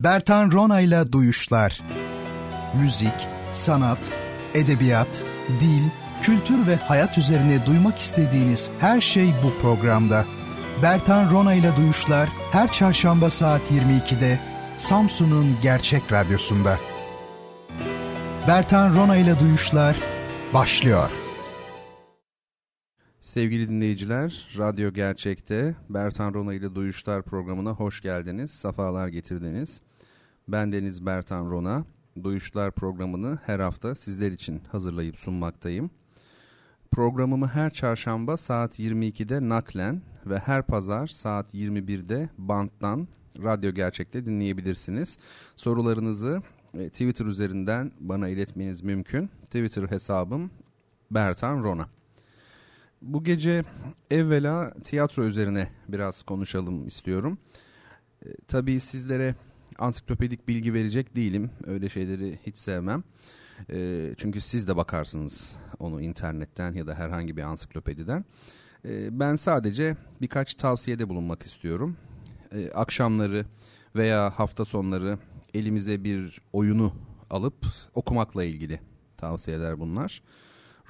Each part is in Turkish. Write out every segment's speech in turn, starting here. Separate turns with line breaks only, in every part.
Bertan Ronayla Duyuşlar Müzik, sanat, edebiyat, dil, kültür ve hayat üzerine duymak istediğiniz her şey bu programda. Bertan Ronayla Duyuşlar her çarşamba saat 22'de Samsun'un Gerçek Radyosu'nda. Bertan Ronayla Duyuşlar başlıyor.
Sevgili dinleyiciler, Radyo Gerçek'te Bertan Rona ile Duyuşlar programına hoş geldiniz, safalar getirdiniz. Ben Deniz Bertan Rona. Duyuşlar programını her hafta sizler için hazırlayıp sunmaktayım. Programımı her çarşamba saat 22'de naklen ve her pazar saat 21'de banttan Radyo Gerçek'te dinleyebilirsiniz. Sorularınızı e, Twitter üzerinden bana iletmeniz mümkün. Twitter hesabım Bertan Rona. Bu gece evvela tiyatro üzerine biraz konuşalım istiyorum. E, tabii sizlere ansiklopedik bilgi verecek değilim. Öyle şeyleri hiç sevmem. E, çünkü siz de bakarsınız onu internetten ya da herhangi bir ansiklopediden. E, ben sadece birkaç tavsiyede bulunmak istiyorum. E, akşamları veya hafta sonları elimize bir oyunu alıp okumakla ilgili tavsiyeler bunlar.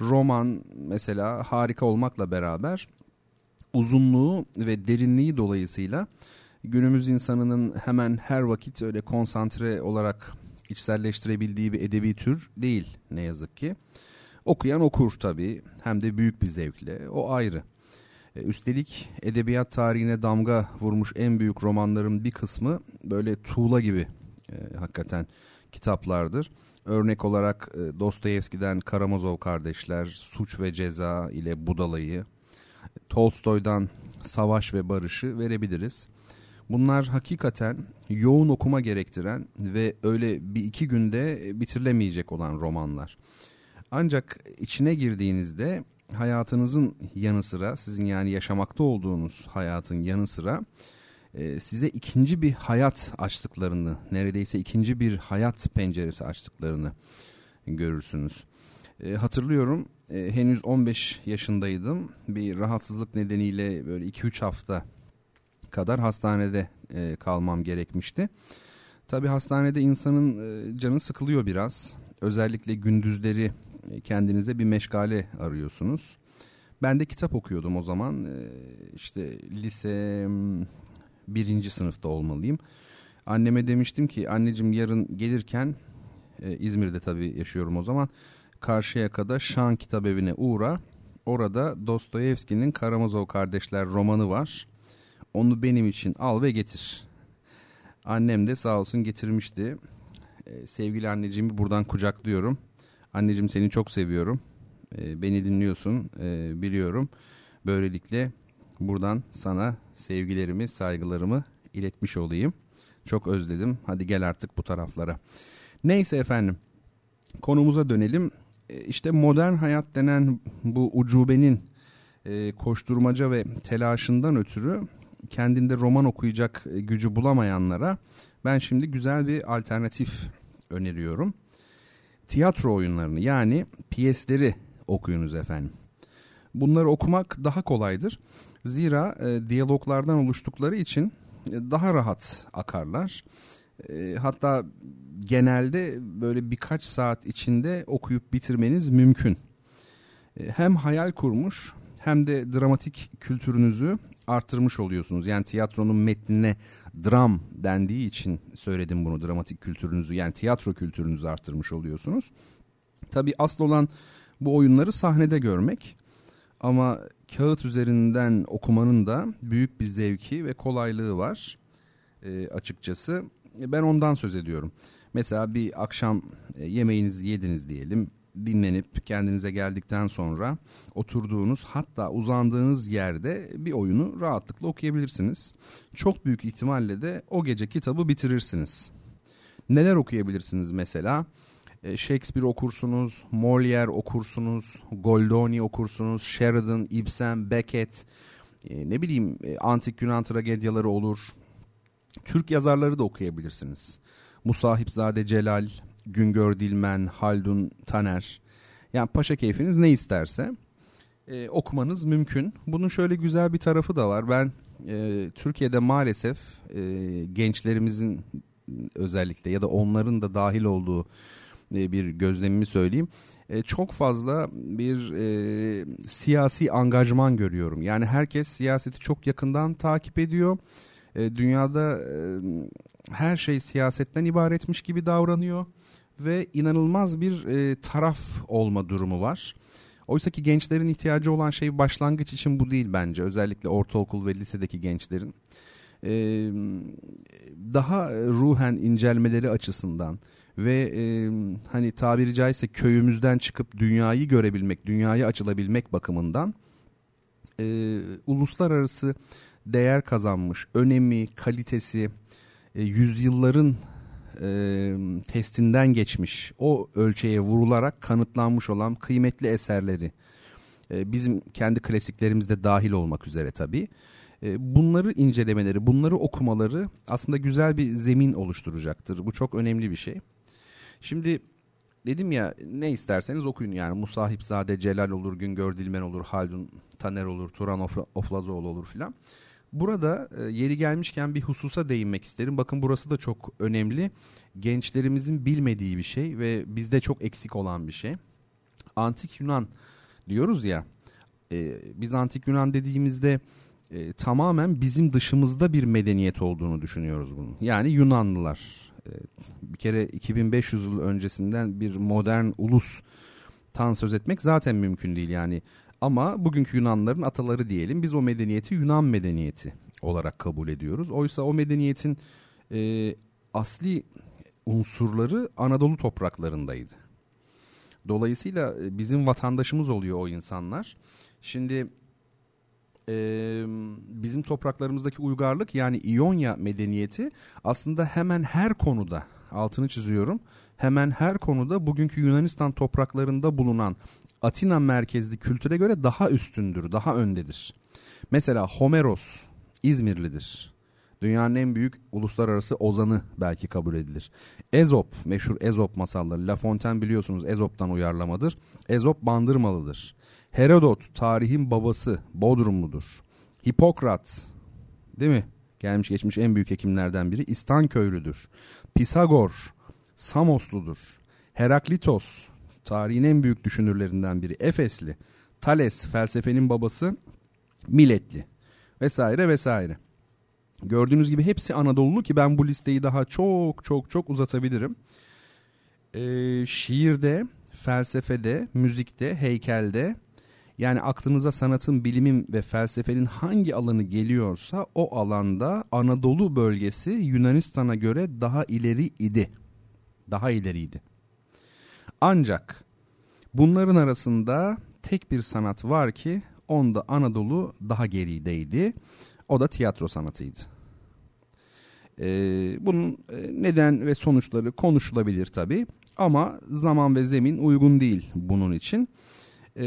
Roman mesela harika olmakla beraber uzunluğu ve derinliği dolayısıyla günümüz insanının hemen her vakit öyle konsantre olarak içselleştirebildiği bir edebi tür değil ne yazık ki. Okuyan okur tabii hem de büyük bir zevkle o ayrı. E, üstelik edebiyat tarihine damga vurmuş en büyük romanların bir kısmı böyle tuğla gibi e, hakikaten kitaplardır. Örnek olarak e, Dostoyevski'den Karamazov kardeşler, Suç ve Ceza ile Budalayı, Tolstoy'dan Savaş ve Barış'ı verebiliriz. Bunlar hakikaten yoğun okuma gerektiren ve öyle bir iki günde bitirilemeyecek olan romanlar. Ancak içine girdiğinizde hayatınızın yanı sıra sizin yani yaşamakta olduğunuz hayatın yanı sıra e, size ikinci bir hayat açtıklarını neredeyse ikinci bir hayat penceresi açtıklarını görürsünüz. E, hatırlıyorum e, henüz 15 yaşındaydım bir rahatsızlık nedeniyle böyle 2-3 hafta kadar hastanede e, kalmam gerekmişti. Tabi hastanede insanın e, canı sıkılıyor biraz. Özellikle gündüzleri e, kendinize bir meşgale arıyorsunuz. Ben de kitap okuyordum o zaman. E, işte lise birinci sınıfta olmalıyım. Anneme demiştim ki anneciğim yarın gelirken e, İzmir'de tabii yaşıyorum o zaman. Karşıya kadar Şan Kitap Evi'ne uğra. Orada Dostoyevski'nin Karamazov Kardeşler romanı var. Onu benim için al ve getir. Annem de sağ olsun getirmişti. Ee, sevgili anneciğimi buradan kucaklıyorum. Anneciğim seni çok seviyorum. Ee, beni dinliyorsun ee, biliyorum. Böylelikle buradan sana sevgilerimi, saygılarımı iletmiş olayım. Çok özledim. Hadi gel artık bu taraflara. Neyse efendim. Konumuza dönelim. İşte modern hayat denen bu ucubenin e, koşturmaca ve telaşından ötürü kendinde roman okuyacak e, gücü bulamayanlara ben şimdi güzel bir alternatif öneriyorum. Tiyatro oyunlarını yani piyesleri okuyunuz efendim. Bunları okumak daha kolaydır. Zira e, diyaloglardan oluştukları için e, daha rahat akarlar. E, hatta genelde böyle birkaç saat içinde okuyup bitirmeniz mümkün. E, hem hayal kurmuş hem de dramatik kültürünüzü arttırmış oluyorsunuz. Yani tiyatronun metnine dram dendiği için söyledim bunu dramatik kültürünüzü yani tiyatro kültürünüzü arttırmış oluyorsunuz. Tabii asıl olan bu oyunları sahnede görmek ama kağıt üzerinden okumanın da büyük bir zevki ve kolaylığı var e, açıkçası. Ben ondan söz ediyorum. Mesela bir akşam e, yemeğinizi yediniz diyelim dinlenip kendinize geldikten sonra oturduğunuz hatta uzandığınız yerde bir oyunu rahatlıkla okuyabilirsiniz. Çok büyük ihtimalle de o gece kitabı bitirirsiniz. Neler okuyabilirsiniz mesela? E, Shakespeare okursunuz, Molière okursunuz, Goldoni okursunuz, Sheridan, Ibsen, Beckett, e, ne bileyim e, antik Yunan tragedyaları olur. Türk yazarları da okuyabilirsiniz. Musahipzade Celal, Güngör Dilmen, Haldun Taner. Yani paşa keyfiniz ne isterse e, okumanız mümkün. Bunun şöyle güzel bir tarafı da var. Ben e, Türkiye'de maalesef e, gençlerimizin özellikle ya da onların da dahil olduğu e, bir gözlemimi söyleyeyim. E, çok fazla bir e, siyasi angajman görüyorum. Yani herkes siyaseti çok yakından takip ediyor. E, dünyada e, her şey siyasetten ibaretmiş gibi davranıyor ve inanılmaz bir e, taraf olma durumu var. Oysa ki gençlerin ihtiyacı olan şey başlangıç için bu değil bence. Özellikle ortaokul ve lisedeki gençlerin. Ee, daha ruhen incelmeleri açısından ve e, hani tabiri caizse köyümüzden çıkıp dünyayı görebilmek, dünyaya açılabilmek bakımından e, uluslararası değer kazanmış, önemi, kalitesi, e, yüzyılların e, testinden geçmiş, o ölçeğe vurularak kanıtlanmış olan kıymetli eserleri, e, bizim kendi klasiklerimizde dahil olmak üzere tabii, bunları incelemeleri, bunları okumaları aslında güzel bir zemin oluşturacaktır. Bu çok önemli bir şey. Şimdi dedim ya ne isterseniz okuyun yani Musahipzade, Celal olur, Güngör Dilmen olur, Haldun Taner olur, Turan Oflazoğlu olur filan. Burada e, yeri gelmişken bir hususa değinmek isterim. Bakın burası da çok önemli. Gençlerimizin bilmediği bir şey ve bizde çok eksik olan bir şey. Antik Yunan diyoruz ya. E, biz Antik Yunan dediğimizde e, tamamen bizim dışımızda bir medeniyet olduğunu düşünüyoruz bunun. Yani Yunanlılar. Bir kere 2500 yıl öncesinden bir modern ulus tan söz etmek zaten mümkün değil. Yani ama bugünkü Yunanların ataları diyelim biz o medeniyeti Yunan medeniyeti olarak kabul ediyoruz. Oysa o medeniyetin e, asli unsurları Anadolu topraklarındaydı. Dolayısıyla e, bizim vatandaşımız oluyor o insanlar. Şimdi e, bizim topraklarımızdaki uygarlık yani İonya medeniyeti aslında hemen her konuda altını çiziyorum. Hemen her konuda bugünkü Yunanistan topraklarında bulunan Atina merkezli kültüre göre daha üstündür, daha öndedir. Mesela Homeros İzmirlidir. Dünyanın en büyük uluslararası ozanı belki kabul edilir. Ezop, meşhur Ezop masalları. La Fontaine biliyorsunuz Ezop'tan uyarlamadır. Ezop Bandırmalıdır. Herodot, tarihin babası, Bodrumludur. Hipokrat, değil mi? Gelmiş geçmiş en büyük hekimlerden biri. İstanköylüdür. Pisagor, Samosludur. Heraklitos, tarihin en büyük düşünürlerinden biri Efesli. Thales felsefenin babası Miletli vesaire vesaire. Gördüğünüz gibi hepsi Anadolu'lu ki ben bu listeyi daha çok çok çok uzatabilirim. Ee, şiirde, felsefede, müzikte, heykelde yani aklınıza sanatın, bilimin ve felsefenin hangi alanı geliyorsa o alanda Anadolu bölgesi Yunanistan'a göre daha ileri idi. Daha ileriydi. Ancak bunların arasında tek bir sanat var ki onda Anadolu daha gerideydi. O da tiyatro sanatıydı. Ee, bunun e, neden ve sonuçları konuşulabilir tabi ama zaman ve zemin uygun değil bunun için. Ee,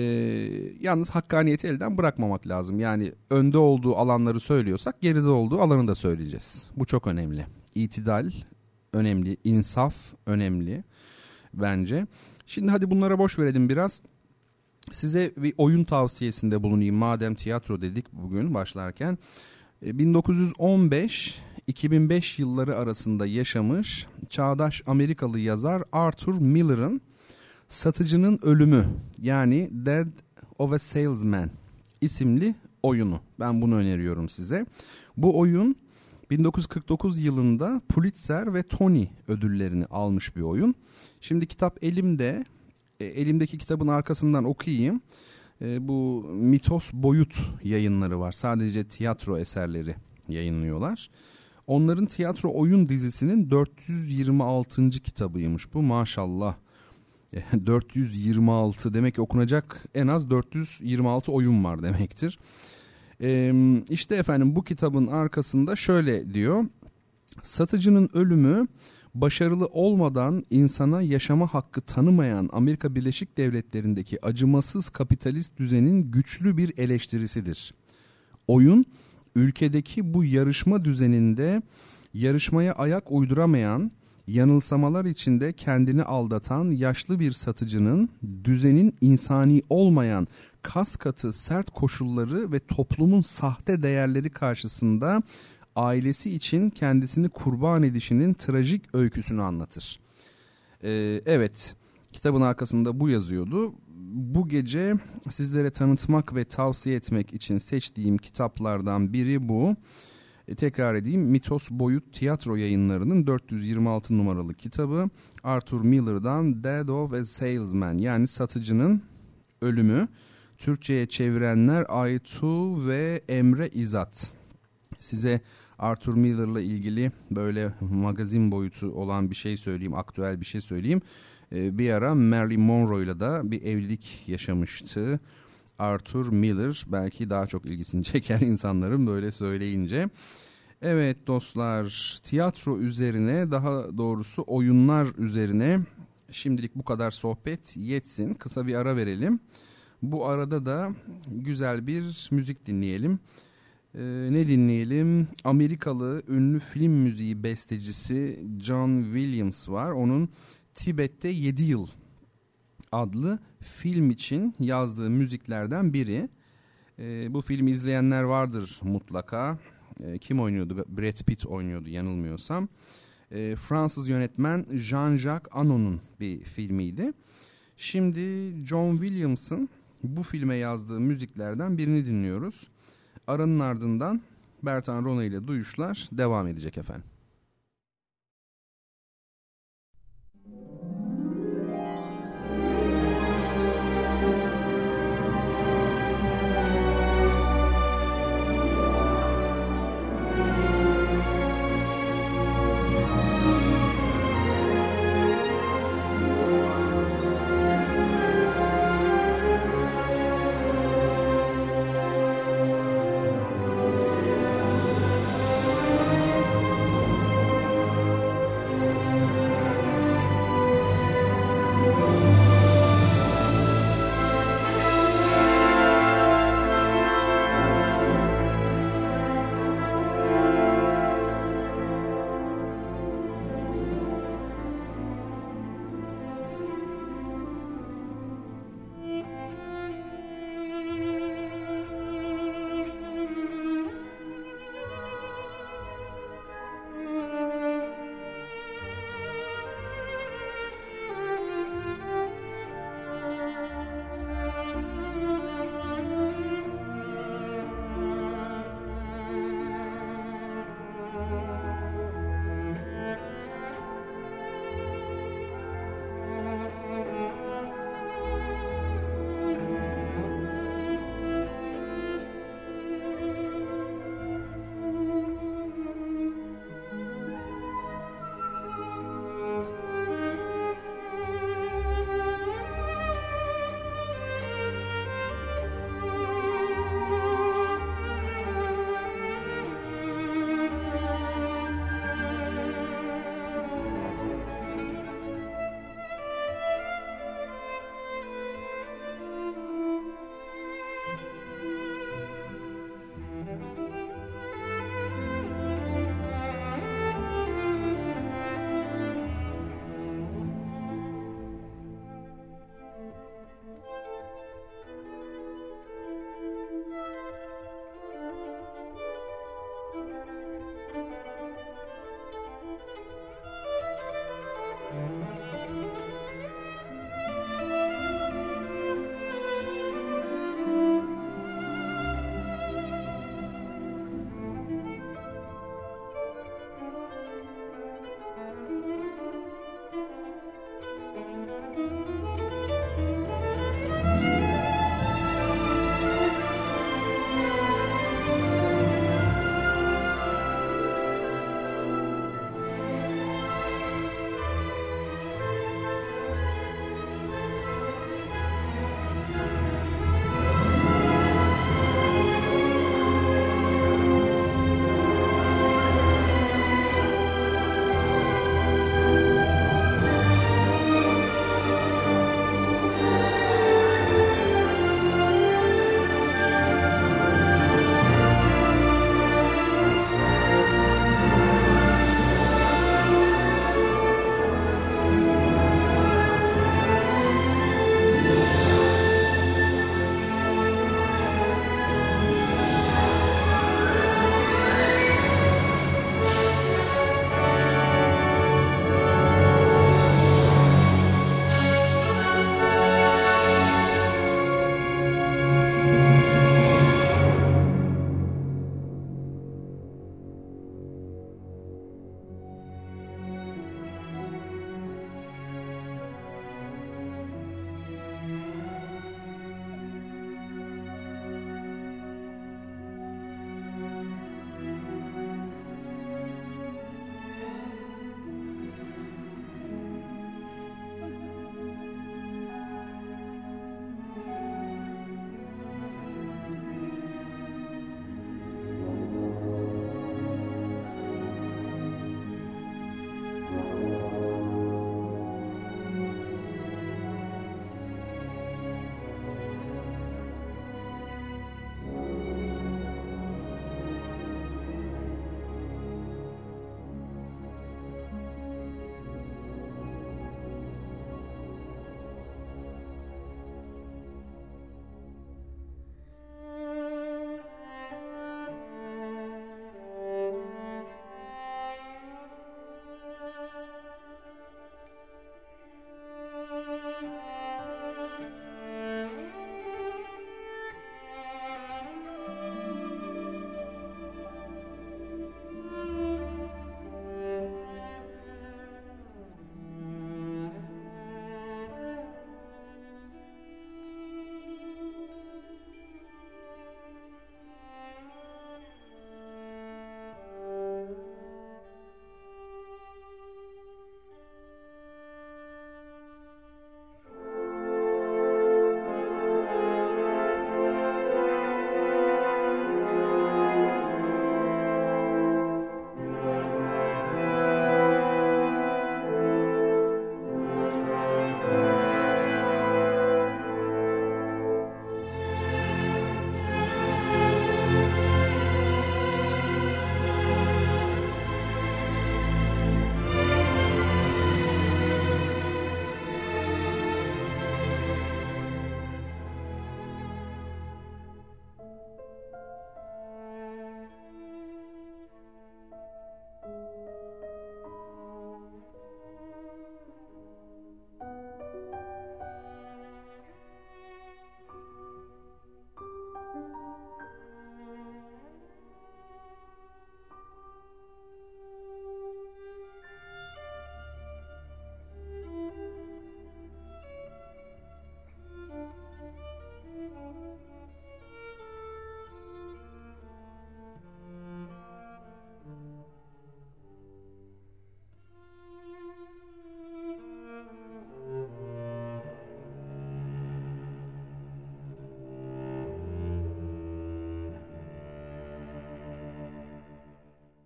yalnız hakkaniyeti elden bırakmamak lazım. Yani önde olduğu alanları söylüyorsak geride olduğu alanı da söyleyeceğiz. Bu çok önemli. İtidal önemli, insaf önemli bence. Şimdi hadi bunlara boş verelim biraz. Size bir oyun tavsiyesinde bulunayım madem tiyatro dedik bugün başlarken. 1915 e, 2005 yılları arasında yaşamış çağdaş Amerikalı yazar Arthur Miller'ın Satıcının Ölümü yani Dead of a Salesman isimli oyunu. Ben bunu öneriyorum size. Bu oyun 1949 yılında Pulitzer ve Tony ödüllerini almış bir oyun. Şimdi kitap elimde. E, elimdeki kitabın arkasından okuyayım. E, bu Mitos Boyut yayınları var. Sadece tiyatro eserleri yayınlıyorlar. Onların tiyatro oyun dizisinin 426. kitabıymış bu maşallah. 426 e, demek ki okunacak en az 426 oyun var demektir. Ee, işte efendim bu kitabın arkasında şöyle diyor. Satıcının ölümü başarılı olmadan insana yaşama hakkı tanımayan Amerika Birleşik Devletleri'ndeki acımasız kapitalist düzenin güçlü bir eleştirisidir. Oyun ülkedeki bu yarışma düzeninde yarışmaya ayak uyduramayan, yanılsamalar içinde kendini aldatan yaşlı bir satıcının düzenin insani olmayan kas katı sert koşulları ve toplumun sahte değerleri karşısında ailesi için kendisini kurban edişinin trajik öyküsünü anlatır. Ee, evet, kitabın arkasında bu yazıyordu. Bu gece sizlere tanıtmak ve tavsiye etmek için seçtiğim kitaplardan biri bu. E, tekrar edeyim Mitos Boyut Tiyatro yayınlarının 426 numaralı kitabı Arthur Miller'dan Dead of a Salesman yani satıcının ölümü. Türkçe'ye çevirenler Aytu ve Emre İzat. Size Arthur Miller'la ilgili böyle magazin boyutu olan bir şey söyleyeyim, aktüel bir şey söyleyeyim. Ee, bir ara Marilyn Monroe'yla da bir evlilik yaşamıştı. Arthur Miller belki daha çok ilgisini çeker insanların böyle söyleyince. Evet dostlar tiyatro üzerine daha doğrusu oyunlar üzerine şimdilik bu kadar sohbet yetsin. Kısa bir ara verelim. Bu arada da güzel bir müzik dinleyelim. Ee, ne dinleyelim? Amerikalı ünlü film müziği bestecisi John Williams var. Onun Tibet'te 7 yıl adlı film için yazdığı müziklerden biri. Ee, bu filmi izleyenler vardır mutlaka. Ee, kim oynuyordu? Brad Pitt oynuyordu yanılmıyorsam. Ee, Fransız yönetmen Jean-Jacques Anon'un bir filmiydi. Şimdi John Williams'ın bu filme yazdığı müziklerden birini dinliyoruz. Aranın ardından Bertan Rona ile duyuşlar devam edecek efendim.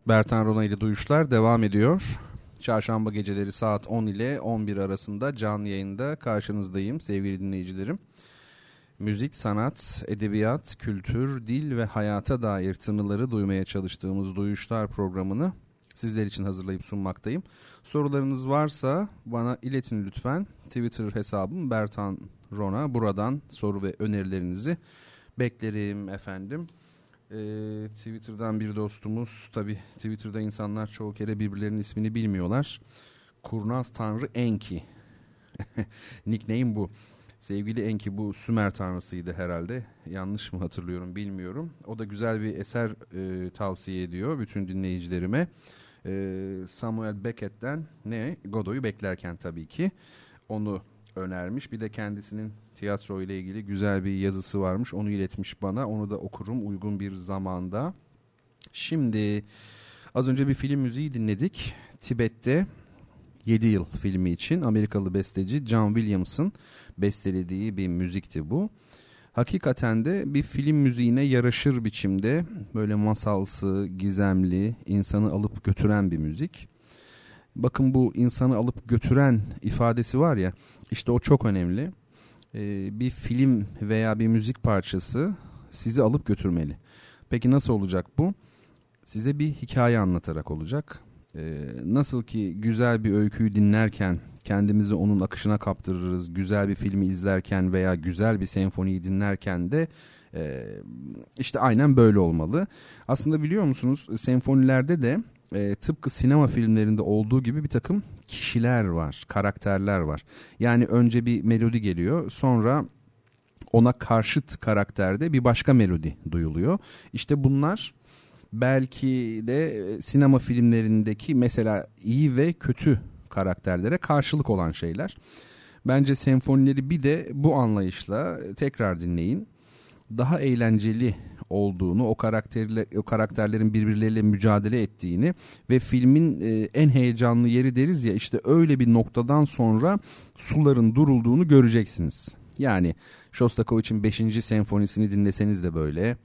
Bertan Rona ile Duyuşlar devam ediyor. Çarşamba geceleri saat 10 ile 11 arasında canlı yayında karşınızdayım sevgili dinleyicilerim. Müzik, sanat, edebiyat, kültür, dil ve hayata dair tınıları duymaya çalıştığımız Duyuşlar programını sizler için hazırlayıp sunmaktayım. Sorularınız varsa bana iletin lütfen. Twitter hesabım Bertan Rona. Buradan soru ve önerilerinizi beklerim efendim. Ee, Twitter'dan bir dostumuz tabi Twitter'da insanlar çoğu kere birbirlerinin ismini bilmiyorlar. Kurnaz Tanrı Enki. Nickname bu. Sevgili Enki bu Sümer tanrısıydı herhalde. Yanlış mı hatırlıyorum bilmiyorum. O da güzel bir eser e, tavsiye ediyor bütün dinleyicilerime. E, Samuel Beckett'ten ne? Godoy'u beklerken tabii ki. Onu önermiş. Bir de kendisinin tiyatro ile ilgili güzel bir yazısı varmış. Onu iletmiş bana. Onu da okurum uygun bir zamanda. Şimdi az önce bir film müziği dinledik. Tibet'te 7 yıl filmi için Amerikalı besteci John Williams'ın bestelediği bir müzikti bu. Hakikaten de bir film müziğine yaraşır biçimde böyle masalsı, gizemli, insanı alıp götüren bir müzik. Bakın bu insanı alıp götüren ifadesi var ya işte o çok önemli. Ee, bir film veya bir müzik parçası sizi alıp götürmeli. Peki nasıl olacak bu? Size bir hikaye anlatarak olacak. Ee, nasıl ki güzel bir öyküyü dinlerken kendimizi onun akışına kaptırırız. Güzel bir filmi izlerken veya güzel bir senfoniyi dinlerken de e, işte aynen böyle olmalı. Aslında biliyor musunuz senfonilerde de e, tıpkı sinema filmlerinde olduğu gibi bir takım kişiler var, karakterler var. Yani önce bir melodi geliyor, sonra ona karşıt karakterde bir başka melodi duyuluyor. İşte bunlar belki de sinema filmlerindeki mesela iyi ve kötü karakterlere karşılık olan şeyler. Bence senfonileri bir de bu anlayışla tekrar dinleyin. Daha eğlenceli olduğunu, o karakterle o karakterlerin birbirleriyle mücadele ettiğini ve filmin e, en heyecanlı yeri deriz ya işte öyle bir noktadan sonra suların durulduğunu göreceksiniz. Yani Shostakovich'in 5. senfonisini dinleseniz de böyle.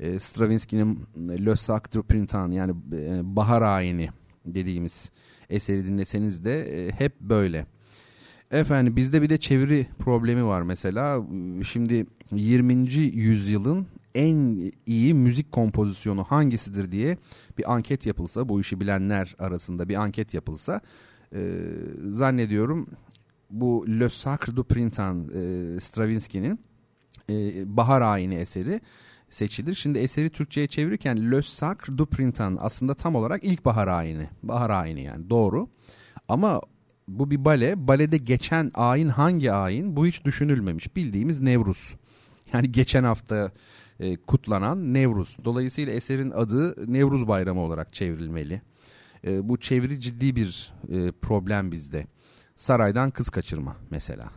E, Stravinsky'nin Le Sac du Printemps yani e, bahar ayini dediğimiz eseri dinleseniz de e, hep böyle. Efendim bizde bir de çeviri problemi var mesela. Şimdi 20. yüzyılın en iyi müzik kompozisyonu hangisidir diye bir anket yapılsa, bu işi bilenler arasında bir anket yapılsa e, zannediyorum bu Le Sacre du Printemps e, Stravinsky'nin e, Bahar Ayini eseri seçilir. Şimdi eseri Türkçe'ye çevirirken Le Sacre du Printemps aslında tam olarak ilk bahar ayini. Bahar ayini yani doğru. Ama bu bir bale. Balede geçen ayin hangi ayin? Bu hiç düşünülmemiş. Bildiğimiz Nevruz. Yani geçen hafta e, kutlanan Nevruz. Dolayısıyla eserin adı Nevruz Bayramı olarak çevrilmeli. E, bu çeviri ciddi bir e, problem bizde. Saraydan kız kaçırma mesela.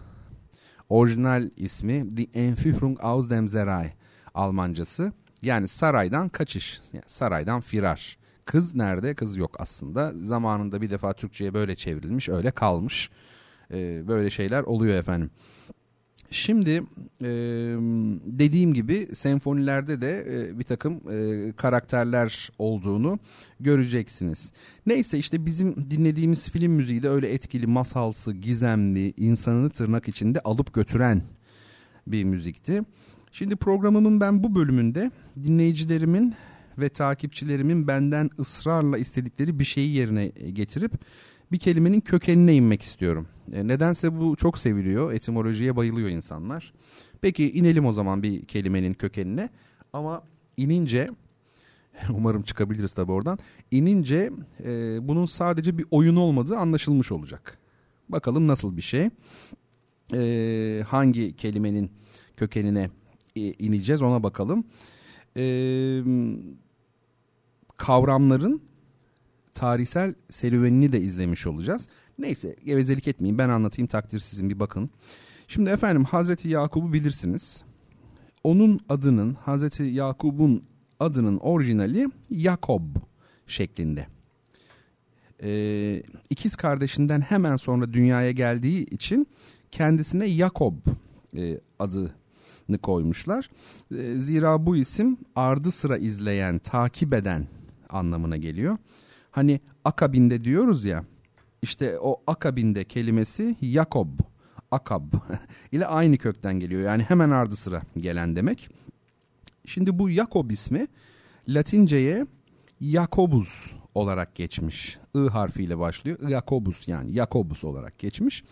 Orijinal ismi The Entführung aus dem Serai Almancası. Yani saraydan kaçış, yani saraydan firar. Kız nerede? Kız yok aslında. Zamanında bir defa Türkçe'ye böyle çevrilmiş, öyle kalmış. Ee, böyle şeyler oluyor efendim. Şimdi e, dediğim gibi senfonilerde de e, bir takım e, karakterler olduğunu göreceksiniz. Neyse işte bizim dinlediğimiz film müziği de öyle etkili, masalsı, gizemli, insanını tırnak içinde alıp götüren bir müzikti. Şimdi programımın ben bu bölümünde dinleyicilerimin ve takipçilerimin benden ısrarla istedikleri bir şeyi yerine getirip bir kelimenin kökenine inmek istiyorum. E, nedense bu çok seviliyor. Etimolojiye bayılıyor insanlar. Peki inelim o zaman bir kelimenin kökenine. Ama inince umarım çıkabiliriz tabi oradan. İnince e, bunun sadece bir oyun olmadığı anlaşılmış olacak. Bakalım nasıl bir şey. E, hangi kelimenin kökenine ineceğiz ona bakalım. Ee, kavramların tarihsel serüvenini de izlemiş olacağız. Neyse gevezelik etmeyin ben anlatayım takdir sizin bir bakın. Şimdi efendim Hazreti Yakub'u bilirsiniz. Onun adının Hazreti Yakub'un adının orijinali Yakob şeklinde. Ee, ikiz kardeşinden hemen sonra dünyaya geldiği için kendisine Yakob e, adı koymuşlar. Zira bu isim ardı sıra izleyen, takip eden anlamına geliyor. Hani akabinde diyoruz ya işte o akabinde kelimesi Yakob, Akab ile aynı kökten geliyor. Yani hemen ardı sıra gelen demek. Şimdi bu Yakob ismi Latinceye Jakobus olarak geçmiş. I harfiyle başlıyor. Jakobus yani Jakobus olarak geçmiş.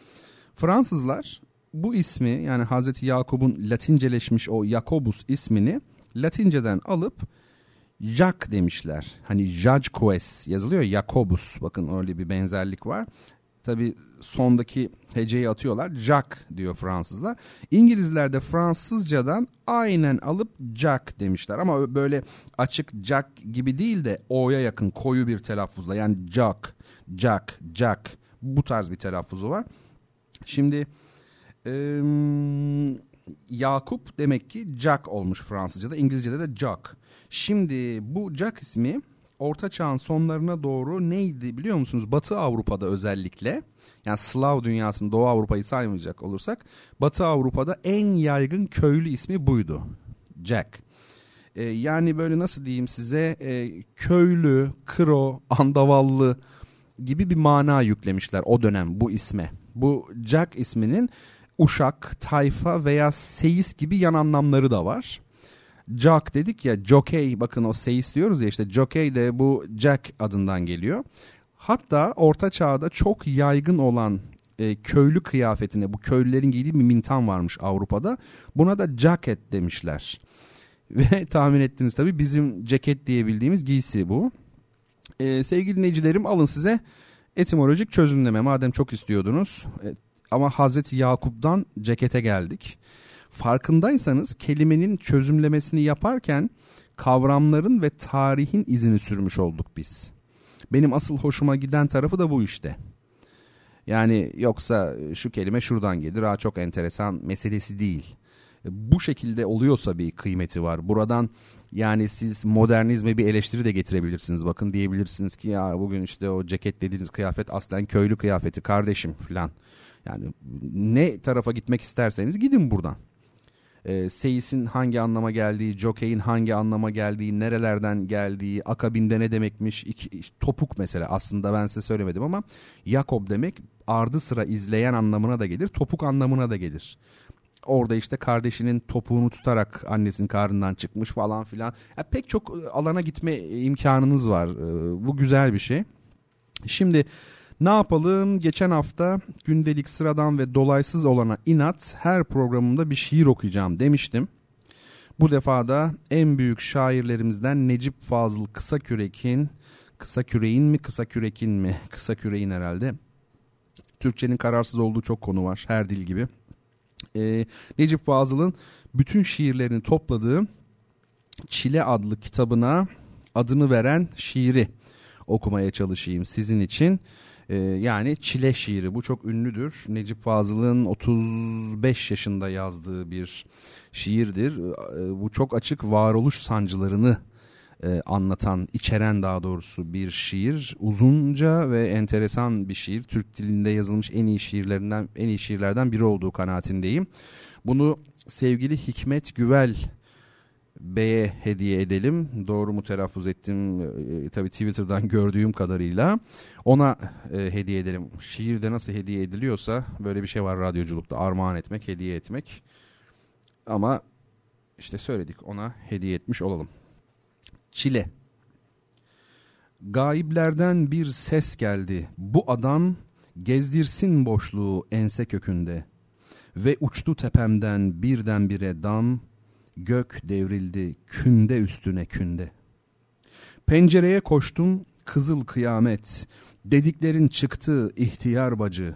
Fransızlar bu ismi yani Hazreti Yakup'un latinceleşmiş o Jakobus ismini latinceden alıp Jack demişler. Hani Jacques yazılıyor Jakobus. Bakın öyle bir benzerlik var. Tabi sondaki heceyi atıyorlar. Jack diyor Fransızlar. İngilizler de Fransızcadan aynen alıp Jack demişler. Ama böyle açık Jack gibi değil de O'ya yakın koyu bir telaffuzla. Yani Jack, Jack, Jack bu tarz bir telaffuzu var. Şimdi ee, Yakup demek ki Jack olmuş Fransızca'da. İngilizce'de de Jack. Şimdi bu Jack ismi Orta Çağ'ın sonlarına doğru neydi biliyor musunuz? Batı Avrupa'da özellikle yani Slav dünyasının Doğu Avrupa'yı saymayacak olursak Batı Avrupa'da en yaygın köylü ismi buydu. Jack. Ee, yani böyle nasıl diyeyim size e, köylü, kro, andavallı gibi bir mana yüklemişler o dönem bu isme. Bu Jack isminin uşak, tayfa veya seyis gibi yan anlamları da var. Jack dedik ya jockey bakın o seyis diyoruz ya işte jockey de bu Jack adından geliyor. Hatta orta çağda çok yaygın olan e, köylü kıyafetine bu köylülerin giydiği bir mintan varmış Avrupa'da. Buna da jacket demişler. Ve tahmin ettiniz tabii bizim ceket diyebildiğimiz giysi bu. E, sevgili dinleyicilerim alın size etimolojik çözümleme madem çok istiyordunuz. E, ama Hazreti Yakup'dan cekete geldik. Farkındaysanız kelimenin çözümlemesini yaparken kavramların ve tarihin izini sürmüş olduk biz. Benim asıl hoşuma giden tarafı da bu işte. Yani yoksa şu kelime şuradan gelir, ha çok enteresan meselesi değil. Bu şekilde oluyorsa bir kıymeti var. Buradan yani siz modernizme bir eleştiri de getirebilirsiniz. Bakın diyebilirsiniz ki ya bugün işte o ceket dediğiniz kıyafet aslen köylü kıyafeti kardeşim falan. Yani ne tarafa gitmek isterseniz gidin buradan e, Seyis'in hangi anlama geldiği, Jockey'in hangi anlama geldiği, nerelerden geldiği, akabinde ne demekmiş, iki, topuk mesela aslında ben size söylemedim ama Yakob demek ardı sıra izleyen anlamına da gelir, topuk anlamına da gelir. Orada işte kardeşinin topuğunu tutarak annesinin karnından çıkmış falan filan. Ya pek çok alana gitme imkanınız var. Bu güzel bir şey. Şimdi ne yapalım? Geçen hafta gündelik sıradan ve dolaysız olana inat her programımda bir şiir okuyacağım demiştim. Bu defa da en büyük şairlerimizden Necip Fazıl Kısakürek'in Kısa Küreğin mi Kısa Kürek'in mi? Kısa Küreğin herhalde. Türkçenin kararsız olduğu çok konu var her dil gibi. Ee, Necip Fazıl'ın bütün şiirlerini topladığı Çile adlı kitabına adını veren şiiri okumaya çalışayım sizin için. E, yani Çile şiiri bu çok ünlüdür. Necip Fazıl'ın 35 yaşında yazdığı bir şiirdir. E, bu çok açık varoluş sancılarını e, anlatan, içeren daha doğrusu bir şiir. Uzunca ve enteresan bir şiir. Türk dilinde yazılmış en iyi şiirlerinden, en iyi şiirlerden biri olduğu kanaatindeyim. Bunu sevgili Hikmet Güvel B'ye hediye edelim. Doğru mu telaffuz ettim? E, tabii Twitter'dan gördüğüm kadarıyla. Ona e, hediye edelim. Şiirde nasıl hediye ediliyorsa böyle bir şey var radyoculukta. Armağan etmek, hediye etmek. Ama işte söyledik ona hediye etmiş olalım. Çile. Gaiblerden bir ses geldi. Bu adam gezdirsin boşluğu ense kökünde. Ve uçtu tepemden birdenbire dam Gök devrildi künde üstüne künde. Pencereye koştum kızıl kıyamet. Dediklerin çıktı ihtiyar bacı.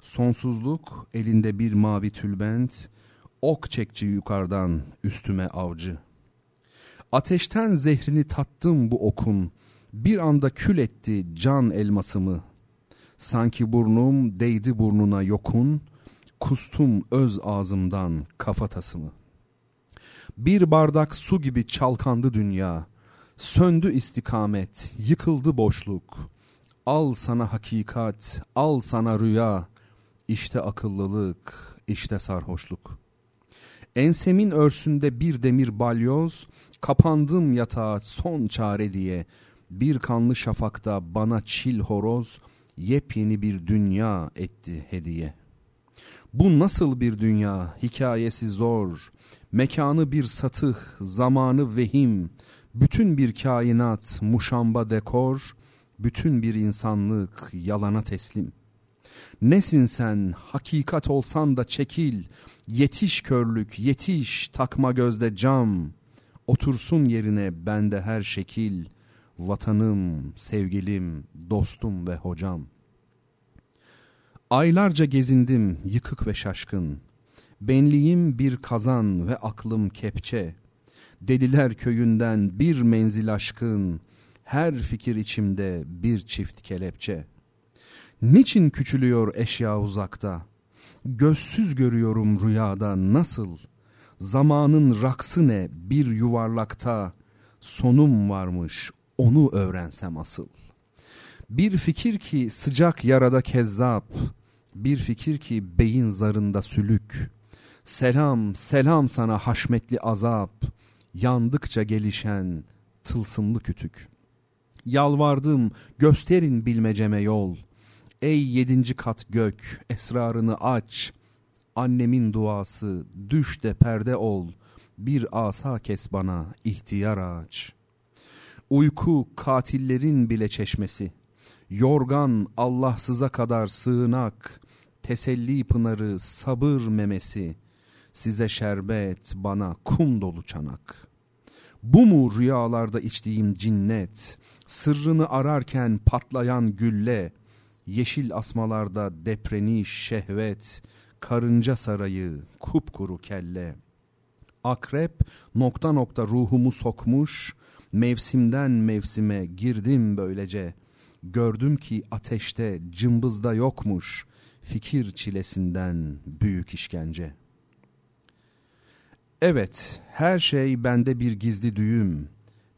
Sonsuzluk elinde bir mavi tülbent. Ok çekçi yukarıdan üstüme avcı. Ateşten zehrini tattım bu okun. Bir anda kül etti can elmasımı. Sanki burnum değdi burnuna yokun. Kustum öz ağzımdan kafatasımı. Bir bardak su gibi çalkandı dünya. Söndü istikamet, yıkıldı boşluk. Al sana hakikat, al sana rüya. İşte akıllılık, işte sarhoşluk. Ensemin örsünde bir demir balyoz, kapandım yatağa son çare diye. Bir kanlı şafakta bana çil horoz yepyeni bir dünya etti hediye. Bu nasıl bir dünya? Hikayesi zor, mekanı bir satıh, zamanı vehim, bütün bir kainat muşamba dekor, bütün bir insanlık yalana teslim. Nesin sen? Hakikat olsan da çekil, yetiş körlük yetiş. Takma gözde cam, otursun yerine bende her şekil, vatanım, sevgilim, dostum ve hocam. Aylarca gezindim yıkık ve şaşkın, benliğim bir kazan ve aklım kepçe, deliler köyünden bir menzil aşkın, her fikir içimde bir çift kelepçe. Niçin küçülüyor eşya uzakta? Gözsüz görüyorum rüyada nasıl? Zamanın raksı ne bir yuvarlakta? Sonum varmış onu öğrensem asıl. Bir fikir ki sıcak yarada kezzap, bir fikir ki beyin zarında sülük. Selam, selam sana haşmetli azap, yandıkça gelişen tılsımlı kütük. Yalvardım gösterin bilmeceme yol. Ey yedinci kat gök esrarını aç. Annemin duası düş de perde ol. Bir asa kes bana ihtiyar aç. Uyku katillerin bile çeşmesi. Yorgan Allahsıza kadar sığınak. Teselli pınarı sabır memesi. Size şerbet bana kum dolu çanak.'' Bu mu rüyalarda içtiğim cinnet? Sırrını ararken patlayan gülle, yeşil asmalarda depreniş şehvet, karınca sarayı, kupkuru kelle. Akrep nokta nokta ruhumu sokmuş, mevsimden mevsime girdim böylece. Gördüm ki ateşte cımbızda yokmuş, fikir çilesinden büyük işkence.'' Evet, her şey bende bir gizli düğüm.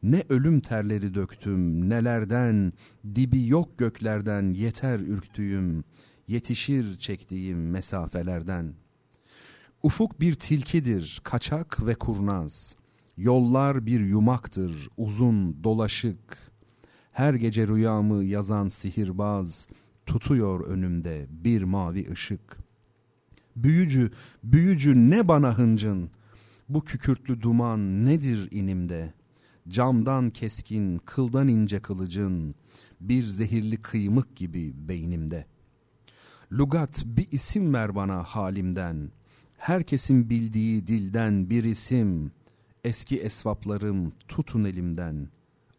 Ne ölüm terleri döktüm, nelerden, dibi yok göklerden yeter ürktüğüm, yetişir çektiğim mesafelerden. Ufuk bir tilkidir, kaçak ve kurnaz. Yollar bir yumaktır, uzun, dolaşık. Her gece rüyamı yazan sihirbaz, tutuyor önümde bir mavi ışık. Büyücü, büyücü ne bana hıncın, bu kükürtlü duman nedir inimde? Camdan keskin, kıldan ince kılıcın, bir zehirli kıymık gibi beynimde. Lugat bir isim ver bana halimden, herkesin bildiği dilden bir isim. Eski esvaplarım tutun elimden,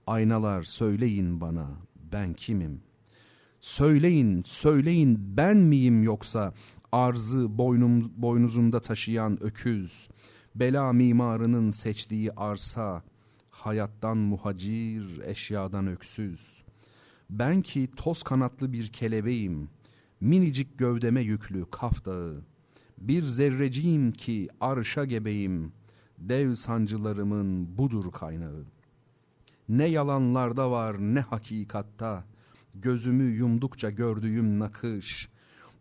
aynalar söyleyin bana ben kimim? Söyleyin, söyleyin ben miyim yoksa arzı boynum, boynuzumda taşıyan öküz, Bela mimarının seçtiği arsa, hayattan muhacir, eşyadan öksüz. Ben ki toz kanatlı bir kelebeğim, minicik gövdeme yüklü kaf dağı. Bir zerreciyim ki arşa gebeyim, dev sancılarımın budur kaynağı. Ne yalanlarda var ne hakikatta, gözümü yumdukça gördüğüm nakış.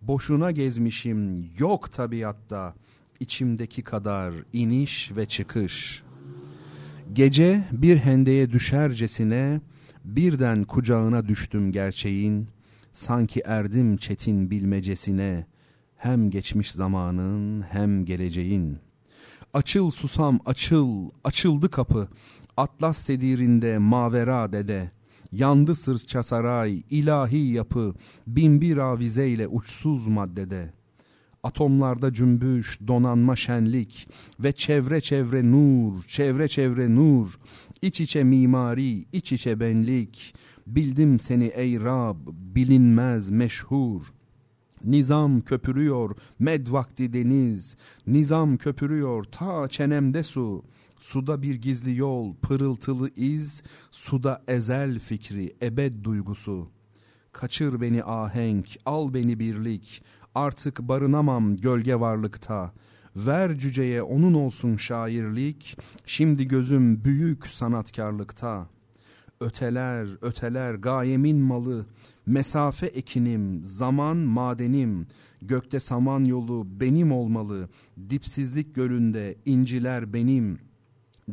Boşuna gezmişim yok tabiatta, içimdeki kadar iniş ve çıkış. Gece bir hendeye düşercesine birden kucağına düştüm gerçeğin, sanki erdim çetin bilmecesine, hem geçmiş zamanın hem geleceğin. Açıl susam açıl, açıldı kapı, atlas sedirinde mavera dede, yandı sırça saray, ilahi yapı, binbir avizeyle uçsuz maddede.'' Atomlarda cümbüş, donanma şenlik ve çevre çevre nur, çevre çevre nur. İç içe mimari, iç içe benlik. Bildim seni ey Rab, bilinmez meşhur. Nizam köpürüyor, med vakti deniz. Nizam köpürüyor, ta çenemde su. Suda bir gizli yol, pırıltılı iz. Suda ezel fikri, ebed duygusu. Kaçır beni ahenk, al beni birlik. Artık barınamam gölge varlıkta. Ver cüceye onun olsun şairlik, şimdi gözüm büyük sanatkarlıkta. Öteler, öteler gayemin malı, mesafe ekinim, zaman madenim, gökte saman yolu benim olmalı, dipsizlik gölünde inciler benim.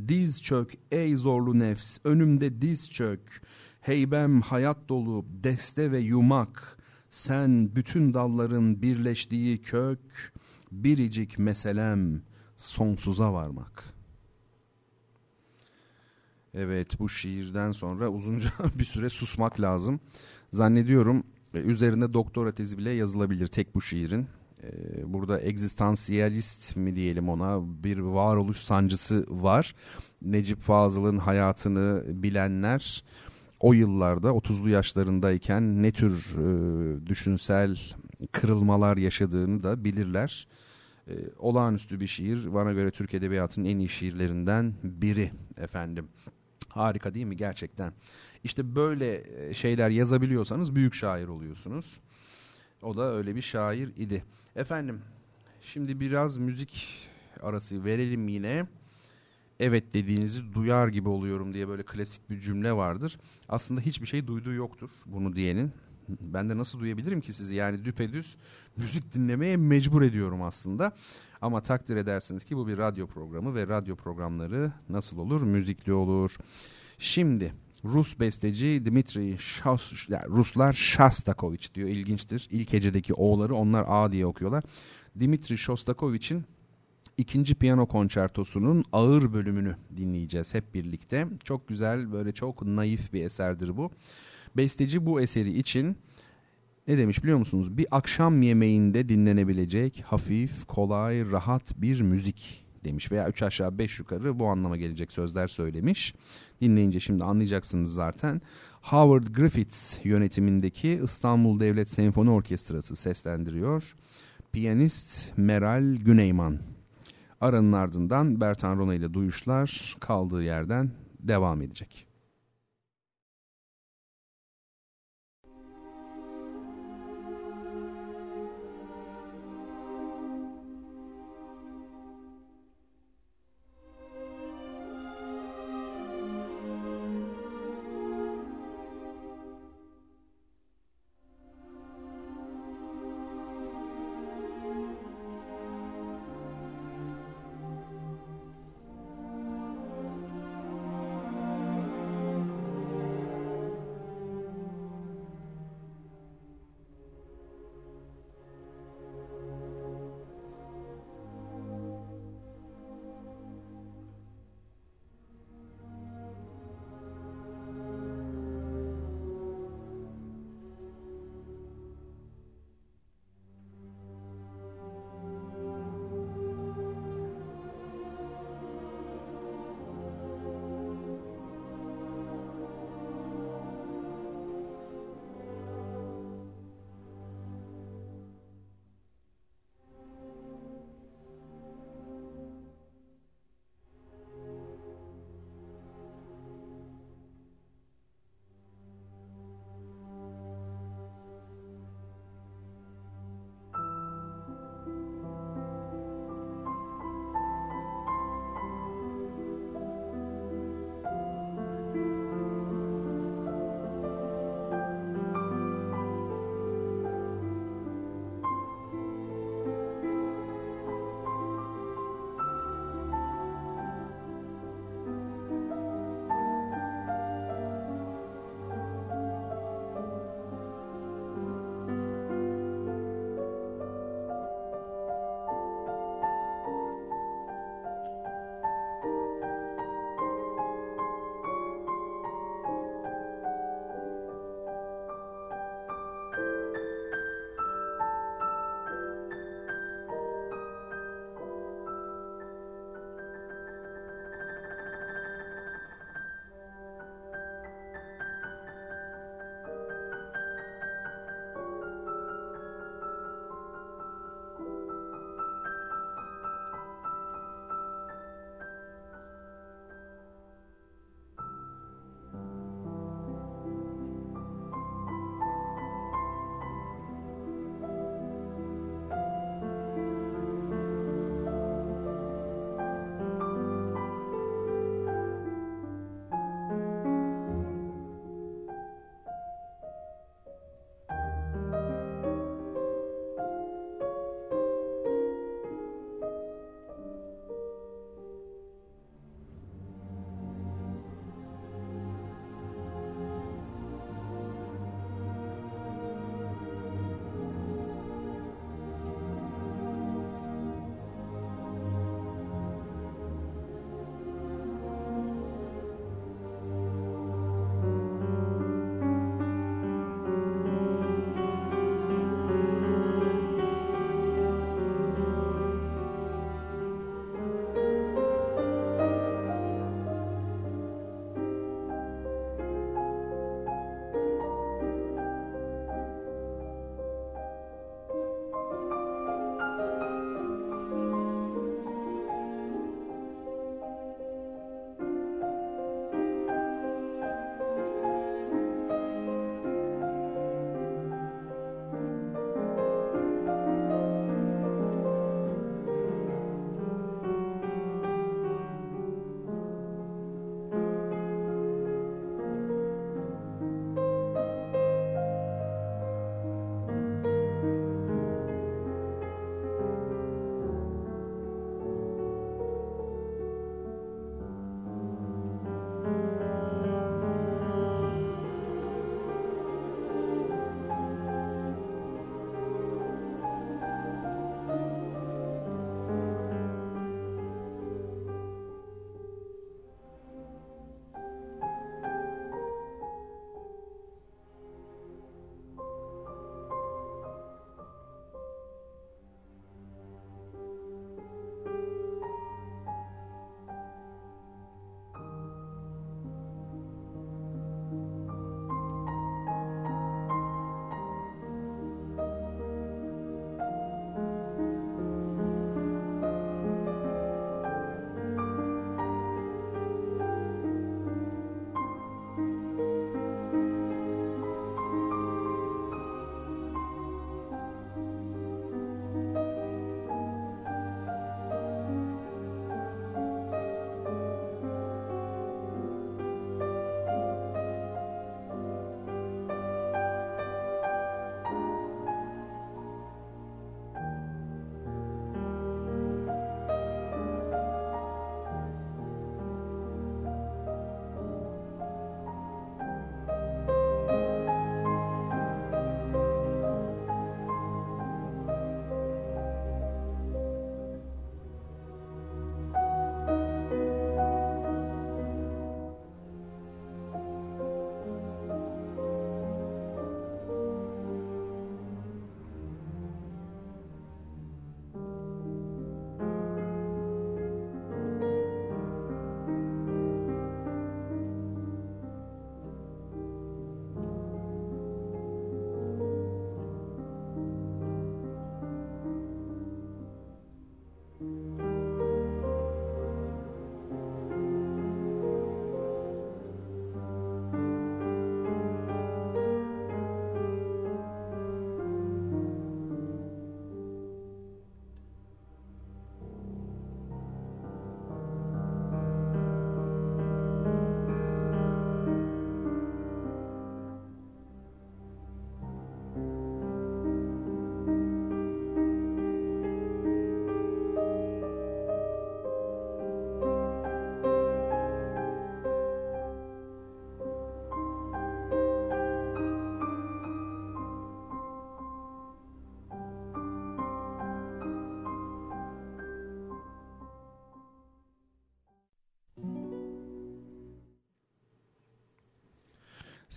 Diz çök ey zorlu nefs, önümde diz çök, Heybem hayat dolu deste ve yumak, sen bütün dalların birleştiği kök, biricik meselem sonsuza varmak. Evet bu şiirden sonra uzunca bir süre susmak lazım. Zannediyorum e, üzerinde doktora tezi bile yazılabilir tek bu şiirin. E, burada egzistansiyalist mi diyelim ona bir varoluş sancısı var. Necip Fazıl'ın hayatını bilenler o yıllarda 30'lu yaşlarındayken ne tür e, düşünsel kırılmalar yaşadığını da bilirler. E, olağanüstü bir şiir. Bana göre Türk Edebiyatı'nın en iyi şiirlerinden biri efendim. Harika değil mi gerçekten? İşte böyle e, şeyler yazabiliyorsanız büyük şair oluyorsunuz. O da öyle bir şair idi. Efendim şimdi biraz müzik arası verelim yine. Evet dediğinizi duyar gibi oluyorum diye böyle klasik bir cümle vardır. Aslında hiçbir şey duyduğu yoktur bunu diyenin. Ben de nasıl duyabilirim ki sizi yani düpedüz müzik dinlemeye mecbur ediyorum aslında. Ama takdir edersiniz ki bu bir radyo programı ve radyo programları nasıl olur? Müzikli olur. Şimdi Rus besteci Dmitri Shas, yani Ruslar Shostakovich diyor ilginçtir. İlk hecedeki O'ları onlar A diye okuyorlar. Dmitri Shostakovich'in ikinci piyano konçertosunun ağır bölümünü dinleyeceğiz hep birlikte. Çok güzel böyle çok naif bir eserdir bu. Besteci bu eseri için ne demiş biliyor musunuz? Bir akşam yemeğinde dinlenebilecek hafif, kolay, rahat bir müzik demiş veya üç aşağı beş yukarı bu anlama gelecek sözler söylemiş. Dinleyince şimdi anlayacaksınız zaten. Howard Griffiths yönetimindeki İstanbul Devlet Senfoni Orkestrası seslendiriyor. Piyanist Meral Güneyman. Aranın ardından Bertan Rona ile duyuşlar kaldığı yerden devam edecek.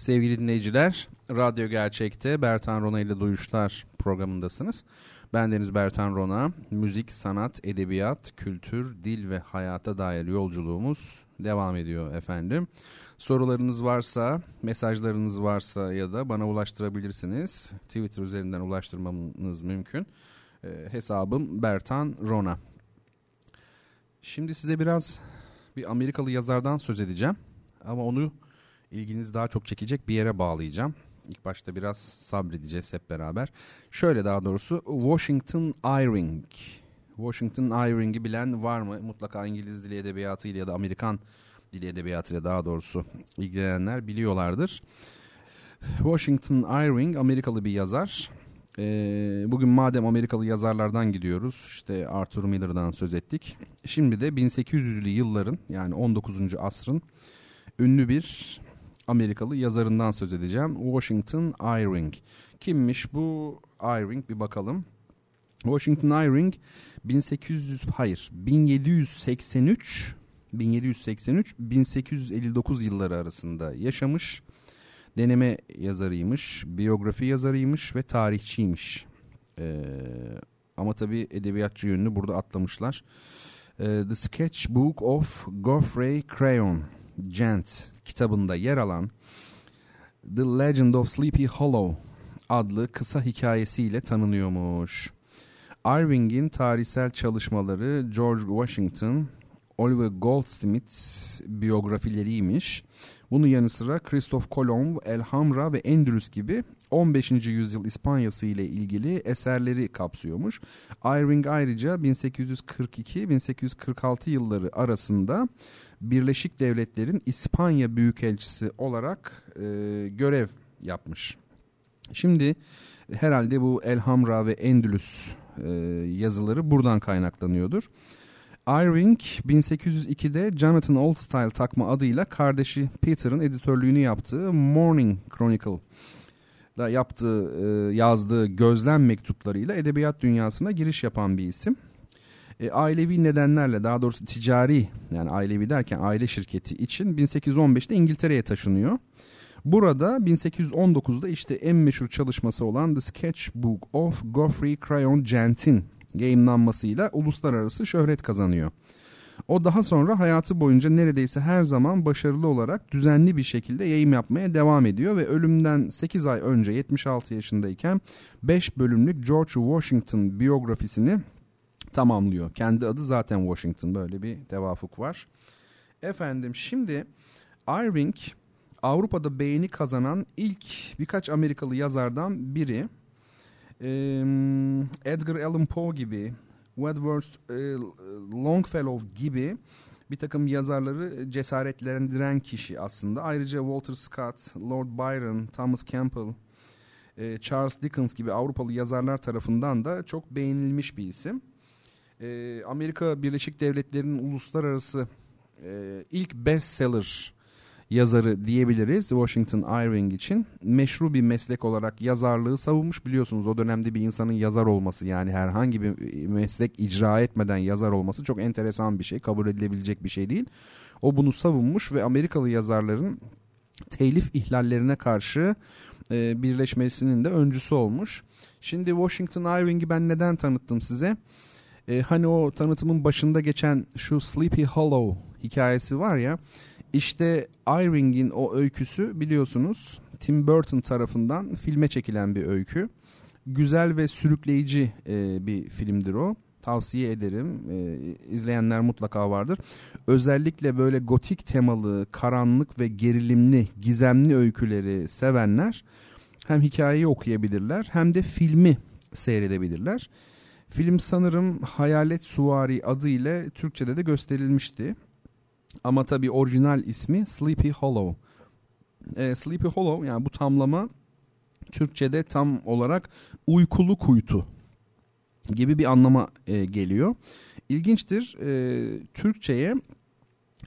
Sevgili dinleyiciler, Radyo Gerçek'te Bertan Rona ile Duyuşlar programındasınız. Ben Deniz Bertan Rona. Müzik, sanat, edebiyat, kültür, dil ve hayata dair yolculuğumuz devam ediyor efendim. Sorularınız varsa, mesajlarınız varsa ya da bana ulaştırabilirsiniz. Twitter üzerinden ulaştırmanız mümkün. E, hesabım Bertan Rona. Şimdi size biraz bir Amerikalı yazardan söz edeceğim. Ama onu ilginizi daha çok çekecek bir yere bağlayacağım. İlk başta biraz sabredeceğiz hep beraber. Şöyle daha doğrusu Washington Irving. Washington Irving'i bilen var mı? Mutlaka İngiliz dili edebiyatıyla ya da Amerikan dili edebiyatıyla daha doğrusu ilgilenenler biliyorlardır. Washington Irving Amerikalı bir yazar. Ee, bugün madem Amerikalı yazarlardan gidiyoruz işte Arthur Miller'dan söz ettik. Şimdi de 1800'lü yılların yani 19. asrın ünlü bir Amerikalı yazarından söz edeceğim. Washington Irving. Kimmiş bu Irving bir bakalım. Washington Irving 1800 hayır 1783 1783 1859 yılları arasında yaşamış. Deneme yazarıymış, biyografi yazarıymış ve tarihçiymiş. Ee, ama tabii edebiyatçı yönünü burada atlamışlar. Ee, The Sketchbook of Geoffrey Crayon Gent kitabında yer alan The Legend of Sleepy Hollow adlı kısa hikayesiyle tanınıyormuş. Irving'in tarihsel çalışmaları George Washington, Oliver Goldsmith biyografileriymiş. Bunun yanı sıra Christoph Kolomb, Elhamra ve Endülüs gibi 15. yüzyıl İspanyası ile ilgili eserleri kapsıyormuş. Irving ayrıca 1842-1846 yılları arasında Birleşik Devletler'in İspanya Büyükelçisi olarak e, görev yapmış. Şimdi herhalde bu Elhamra ve Endülüs e, yazıları buradan kaynaklanıyordur. Irving 1802'de Jonathan Oldstyle takma adıyla kardeşi Peter'ın editörlüğünü yaptığı Morning Chronicle da yaptığı, e, yazdığı gözlem mektuplarıyla edebiyat dünyasına giriş yapan bir isim. E, ailevi nedenlerle daha doğrusu ticari yani ailevi derken aile şirketi için 1815'te İngiltere'ye taşınıyor. Burada 1819'da işte en meşhur çalışması olan The Sketchbook of Geoffrey Crayon Gent'in yayınlanmasıyla uluslararası şöhret kazanıyor. O daha sonra hayatı boyunca neredeyse her zaman başarılı olarak düzenli bir şekilde yayın yapmaya devam ediyor ve ölümden 8 ay önce 76 yaşındayken 5 bölümlük George Washington biyografisini tamamlıyor. Kendi adı zaten Washington böyle bir tevafuk var. Efendim şimdi Irving Avrupa'da beğeni kazanan ilk birkaç Amerikalı yazardan biri. Edgar Allan Poe gibi, Wordsworth Longfellow gibi bir takım yazarları cesaretlendiren kişi aslında. Ayrıca Walter Scott, Lord Byron, Thomas Campbell, Charles Dickens gibi Avrupalı yazarlar tarafından da çok beğenilmiş bir isim. Amerika Birleşik Devletleri'nin uluslararası ilk bestseller yazarı diyebiliriz Washington Irving için. Meşru bir meslek olarak yazarlığı savunmuş. Biliyorsunuz o dönemde bir insanın yazar olması yani herhangi bir meslek icra etmeden yazar olması çok enteresan bir şey. Kabul edilebilecek bir şey değil. O bunu savunmuş ve Amerikalı yazarların telif ihlallerine karşı e, birleşmesinin de öncüsü olmuş. Şimdi Washington Irving'i ben neden tanıttım size? E, hani o tanıtımın başında geçen şu Sleepy Hollow hikayesi var ya işte Irving'in o öyküsü biliyorsunuz Tim Burton tarafından filme çekilen bir öykü. Güzel ve sürükleyici e, bir filmdir o. Tavsiye ederim. E, izleyenler mutlaka vardır. Özellikle böyle gotik temalı, karanlık ve gerilimli, gizemli öyküleri sevenler hem hikayeyi okuyabilirler hem de filmi seyredebilirler. Film sanırım Hayalet Suvari adı ile Türkçe'de de gösterilmişti. Ama tabii orijinal ismi Sleepy Hollow. E, Sleepy Hollow yani bu tamlama Türkçe'de tam olarak uykulu kuytu gibi bir anlama e, geliyor. İlginçtir. E, Türkçe'ye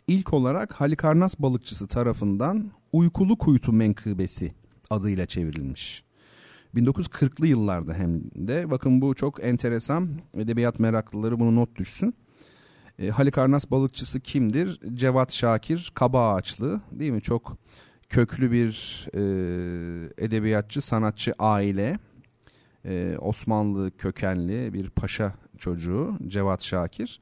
ilk olarak Halikarnas balıkçısı tarafından uykulu kuytu menkıbesi adıyla çevrilmiş. 1940'lı yıllarda hem de bakın bu çok enteresan edebiyat meraklıları bunu not düşsün. E, Halikarnas balıkçısı kimdir? Cevat Şakir Kaba Ağaçlı değil mi? Çok köklü bir e, edebiyatçı, sanatçı aile. E, Osmanlı kökenli bir paşa çocuğu Cevat Şakir.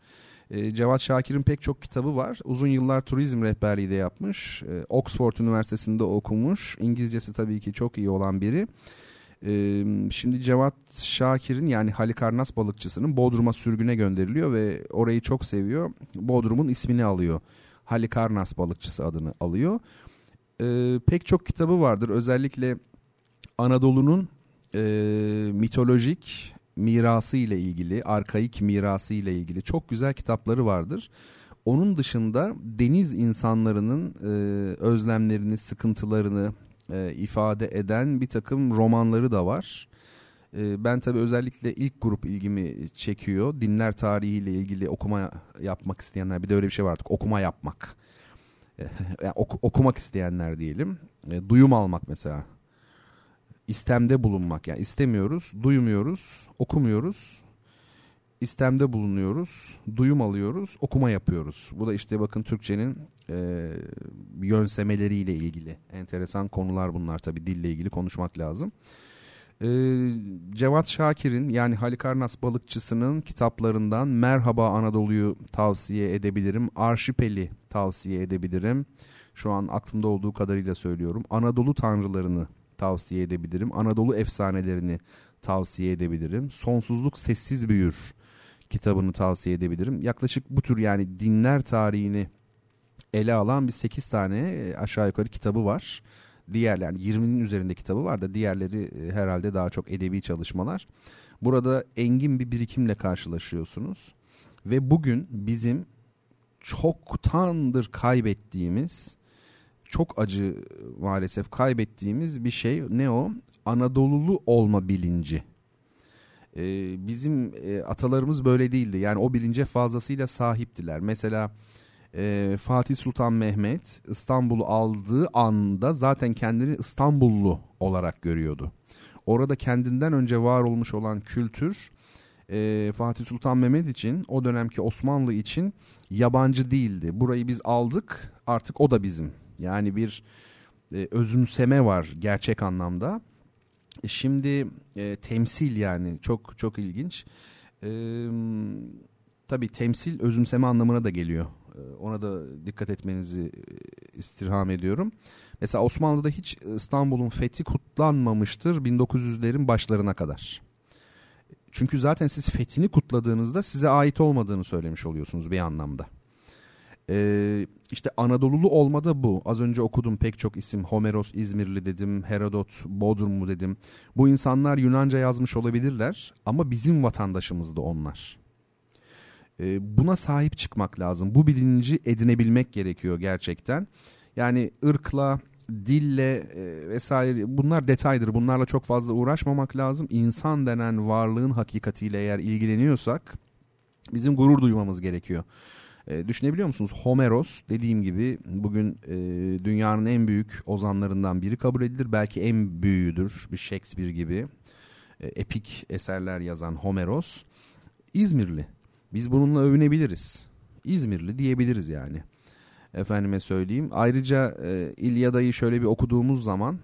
E, Cevat Şakir'in pek çok kitabı var. Uzun yıllar turizm rehberliği de yapmış. E, Oxford Üniversitesi'nde okumuş. İngilizcesi tabii ki çok iyi olan biri. Şimdi Cevat Şakir'in yani Halikarnas balıkçısının Bodrum'a sürgüne gönderiliyor ve orayı çok seviyor. Bodrum'un ismini alıyor. Halikarnas balıkçısı adını alıyor. Pek çok kitabı vardır. Özellikle Anadolu'nun mitolojik mirası ile ilgili, arkaik mirası ile ilgili çok güzel kitapları vardır. Onun dışında deniz insanlarının e, özlemlerini, sıkıntılarını e, ifade eden bir takım romanları da var. E, ben tabii özellikle ilk grup ilgimi çekiyor. Dinler tarihiyle ilgili okuma yapmak isteyenler, bir de öyle bir şey var artık okuma yapmak. E, yani ok, okumak isteyenler diyelim. E, duyum almak mesela istemde bulunmak. Yani istemiyoruz, duymuyoruz, okumuyoruz. İstemde bulunuyoruz, duyum alıyoruz, okuma yapıyoruz. Bu da işte bakın Türkçenin e, yönsemeleriyle ilgili enteresan konular bunlar tabii dille ilgili konuşmak lazım. E, Cevat Şakir'in yani Halikarnas balıkçısının kitaplarından Merhaba Anadolu'yu tavsiye edebilirim. Arşipel'i tavsiye edebilirim. Şu an aklımda olduğu kadarıyla söylüyorum. Anadolu Tanrılarını tavsiye edebilirim. Anadolu efsanelerini tavsiye edebilirim. Sonsuzluk Sessiz Büyür kitabını tavsiye edebilirim. Yaklaşık bu tür yani dinler tarihini ele alan bir 8 tane e, aşağı yukarı kitabı var. Diğer yani 20'nin üzerinde kitabı var da diğerleri e, herhalde daha çok edebi çalışmalar. Burada engin bir birikimle karşılaşıyorsunuz. Ve bugün bizim çoktandır kaybettiğimiz çok acı maalesef kaybettiğimiz bir şey. Ne o? Anadolulu olma bilinci. Ee, bizim e, atalarımız böyle değildi. Yani o bilince fazlasıyla sahiptiler. Mesela e, Fatih Sultan Mehmet İstanbul'u aldığı anda zaten kendini İstanbullu olarak görüyordu. Orada kendinden önce var olmuş olan kültür e, Fatih Sultan Mehmet için o dönemki Osmanlı için yabancı değildi. Burayı biz aldık artık o da bizim yani bir e, özümseme var gerçek anlamda. E, şimdi e, temsil yani çok çok ilginç. E, tabii temsil özümseme anlamına da geliyor. E, ona da dikkat etmenizi e, istirham ediyorum. Mesela Osmanlı'da hiç İstanbul'un fethi kutlanmamıştır 1900'lerin başlarına kadar. Çünkü zaten siz fethini kutladığınızda size ait olmadığını söylemiş oluyorsunuz bir anlamda. Ee, işte Anadolulu olmada bu. Az önce okudum pek çok isim. Homeros İzmirli dedim, Herodot Bodrumlu dedim. Bu insanlar Yunanca yazmış olabilirler ama bizim vatandaşımız da onlar. Ee, buna sahip çıkmak lazım. Bu bilinci edinebilmek gerekiyor gerçekten. Yani ırkla, dille e, vesaire bunlar detaydır. Bunlarla çok fazla uğraşmamak lazım. İnsan denen varlığın hakikatiyle eğer ilgileniyorsak bizim gurur duymamız gerekiyor. E, düşünebiliyor musunuz? Homeros dediğim gibi bugün e, dünyanın en büyük ozanlarından biri kabul edilir. Belki en büyüğüdür bir Shakespeare gibi. E, epik eserler yazan Homeros. İzmirli. Biz bununla övünebiliriz. İzmirli diyebiliriz yani. Efendime söyleyeyim. Ayrıca e, İlyada'yı şöyle bir okuduğumuz zaman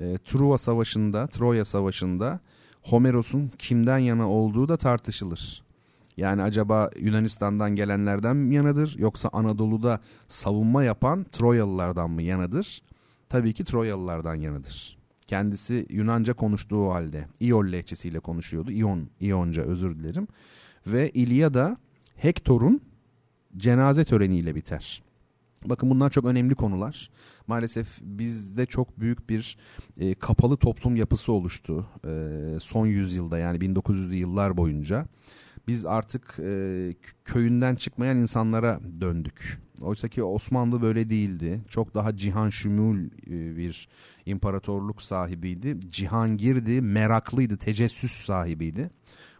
e, Truva Savaşı'nda, Troya Savaşı'nda Homeros'un kimden yana olduğu da tartışılır. Yani acaba Yunanistan'dan gelenlerden mi yanadır yoksa Anadolu'da savunma yapan Troyalılardan mı yanadır? Tabii ki Troyalılardan yanadır. Kendisi Yunanca konuştuğu halde İol lehçesiyle konuşuyordu. İon, İonca özür dilerim. Ve İlyada Hektor'un cenaze töreniyle biter. Bakın bunlar çok önemli konular. Maalesef bizde çok büyük bir e, kapalı toplum yapısı oluştu e, son yüzyılda yani 1900'lü yıllar boyunca biz artık e, köyünden çıkmayan insanlara döndük. Oysa ki Osmanlı böyle değildi. Çok daha cihan şümül e, bir imparatorluk sahibiydi. Cihangirdi, meraklıydı, tecessüs sahibiydi.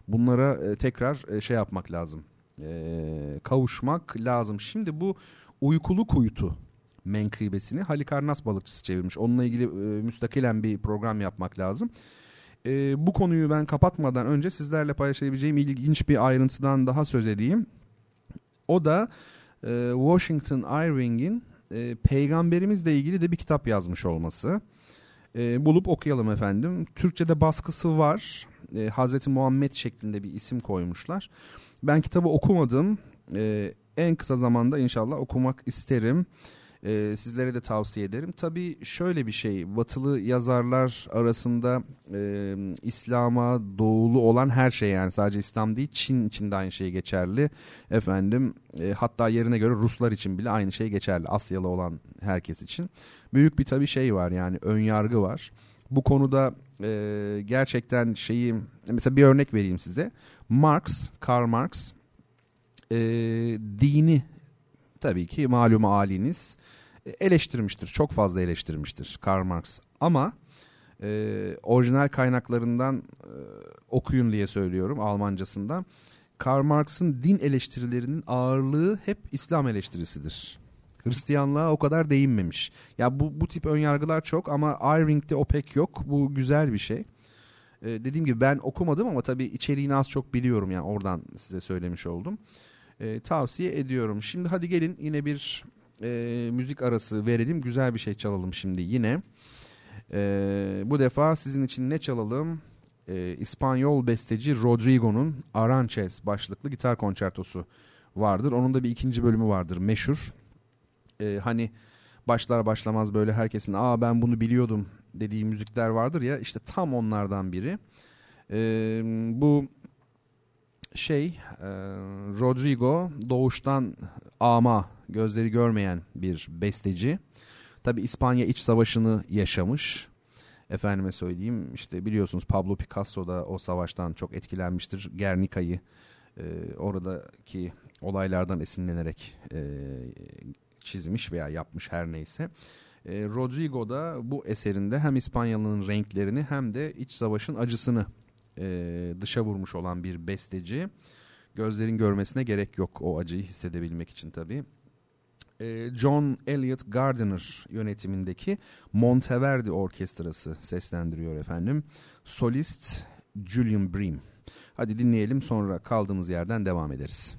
Bunlara e, tekrar e, şey yapmak lazım. Kavuşmak lazım. Şimdi bu uykulu kuytu menkıbesini Halikarnas balıkçısı çevirmiş. Onunla ilgili müstakilen bir program yapmak lazım e, bu konuyu ben kapatmadan önce sizlerle paylaşabileceğim ilginç bir ayrıntıdan daha söz edeyim. O da e, Washington Irving'in e, peygamberimizle ilgili de bir kitap yazmış olması. E, bulup okuyalım efendim. Türkçe'de baskısı var. E, Hazreti Muhammed şeklinde bir isim koymuşlar. Ben kitabı okumadım. E, en kısa zamanda inşallah okumak isterim. E, sizlere de tavsiye ederim. Tabii şöyle bir şey, batılı yazarlar arasında e, İslam'a doğulu olan her şey yani sadece İslam değil, Çin için de aynı şey geçerli. Efendim, e, hatta yerine göre Ruslar için bile aynı şey geçerli. Asyalı olan herkes için. Büyük bir tabii şey var yani ön yargı var. Bu konuda e, gerçekten şeyi, mesela bir örnek vereyim size. Marx, Karl Marx, e, dini tabii ki malum haliniz e, eleştirmiştir. Çok fazla eleştirmiştir Karl Marx. Ama e, orijinal kaynaklarından e, okuyun diye söylüyorum Almancasından. Karl Marx'ın din eleştirilerinin ağırlığı hep İslam eleştirisidir. Hristiyanlığa o kadar değinmemiş. Ya bu bu tip önyargılar çok ama Irving'de o pek yok. Bu güzel bir şey. Ee, dediğim gibi ben okumadım ama tabii içeriğini az çok biliyorum yani oradan size söylemiş oldum. Ee, tavsiye ediyorum. Şimdi hadi gelin yine bir e, müzik arası verelim. Güzel bir şey çalalım şimdi yine. E, bu defa sizin için ne çalalım? E, İspanyol besteci Rodrigo'nun Aranches başlıklı gitar konçertosu vardır. Onun da bir ikinci bölümü vardır meşhur. E, hani başlar başlamaz böyle herkesin aa ben bunu biliyordum dediği müzikler vardır ya işte tam onlardan biri. E, bu şey e, Rodrigo doğuştan ama gözleri görmeyen bir besteci. Tabi İspanya iç savaşını yaşamış. Efendime söyleyeyim işte biliyorsunuz Pablo Picasso da o savaştan çok etkilenmiştir. Gernika'yı e, oradaki olaylardan esinlenerek e, çizmiş veya yapmış her neyse. E, Rodrigo da bu eserinde hem İspanya'nın renklerini hem de iç savaşın acısını e, dışa vurmuş olan bir besteci. Gözlerin görmesine gerek yok o acıyı hissedebilmek için tabii. E, John Elliot Gardiner yönetimindeki Monteverdi Orkestrası seslendiriyor efendim. Solist Julian Bream. Hadi dinleyelim sonra kaldığımız yerden devam ederiz.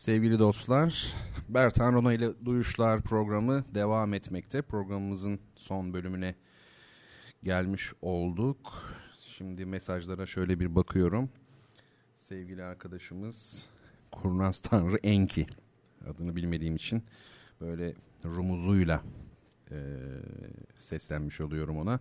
Sevgili dostlar, Bertan Rona ile Duyuşlar programı devam etmekte. Programımızın son bölümüne gelmiş olduk. Şimdi mesajlara şöyle bir bakıyorum. Sevgili arkadaşımız Kurnaz Tanrı Enki adını bilmediğim için böyle rumuzuyla e, seslenmiş oluyorum ona.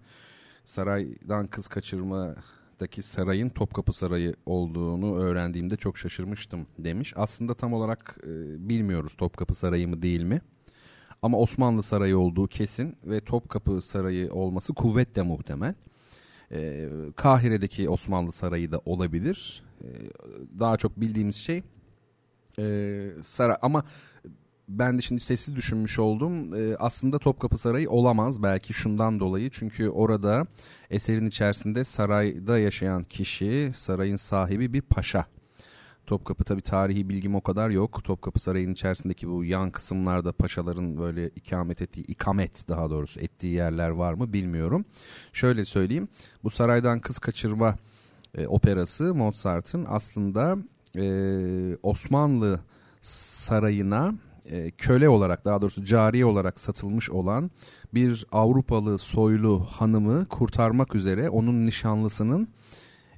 Saraydan kız kaçırma Irak'taki sarayın Topkapı Sarayı olduğunu öğrendiğimde çok şaşırmıştım demiş. Aslında tam olarak e, bilmiyoruz Topkapı Sarayı mı değil mi? Ama Osmanlı Sarayı olduğu kesin ve Topkapı Sarayı olması kuvvetle muhtemel. E, Kahire'deki Osmanlı Sarayı da olabilir. E, daha çok bildiğimiz şey e, saray ama ben de şimdi sessiz düşünmüş oldum. E, aslında Topkapı Sarayı olamaz belki şundan dolayı. Çünkü orada eserin içerisinde sarayda yaşayan kişi, sarayın sahibi bir paşa. Topkapı tabi tarihi bilgim o kadar yok. Topkapı Sarayı'nın içerisindeki bu yan kısımlarda paşaların böyle ikamet ettiği, ikamet daha doğrusu ettiği yerler var mı bilmiyorum. Şöyle söyleyeyim. Bu saraydan kız kaçırma e, operası Mozart'ın aslında e, Osmanlı sarayına e, köle olarak daha doğrusu cariye olarak satılmış olan bir Avrupalı soylu hanımı kurtarmak üzere onun nişanlısının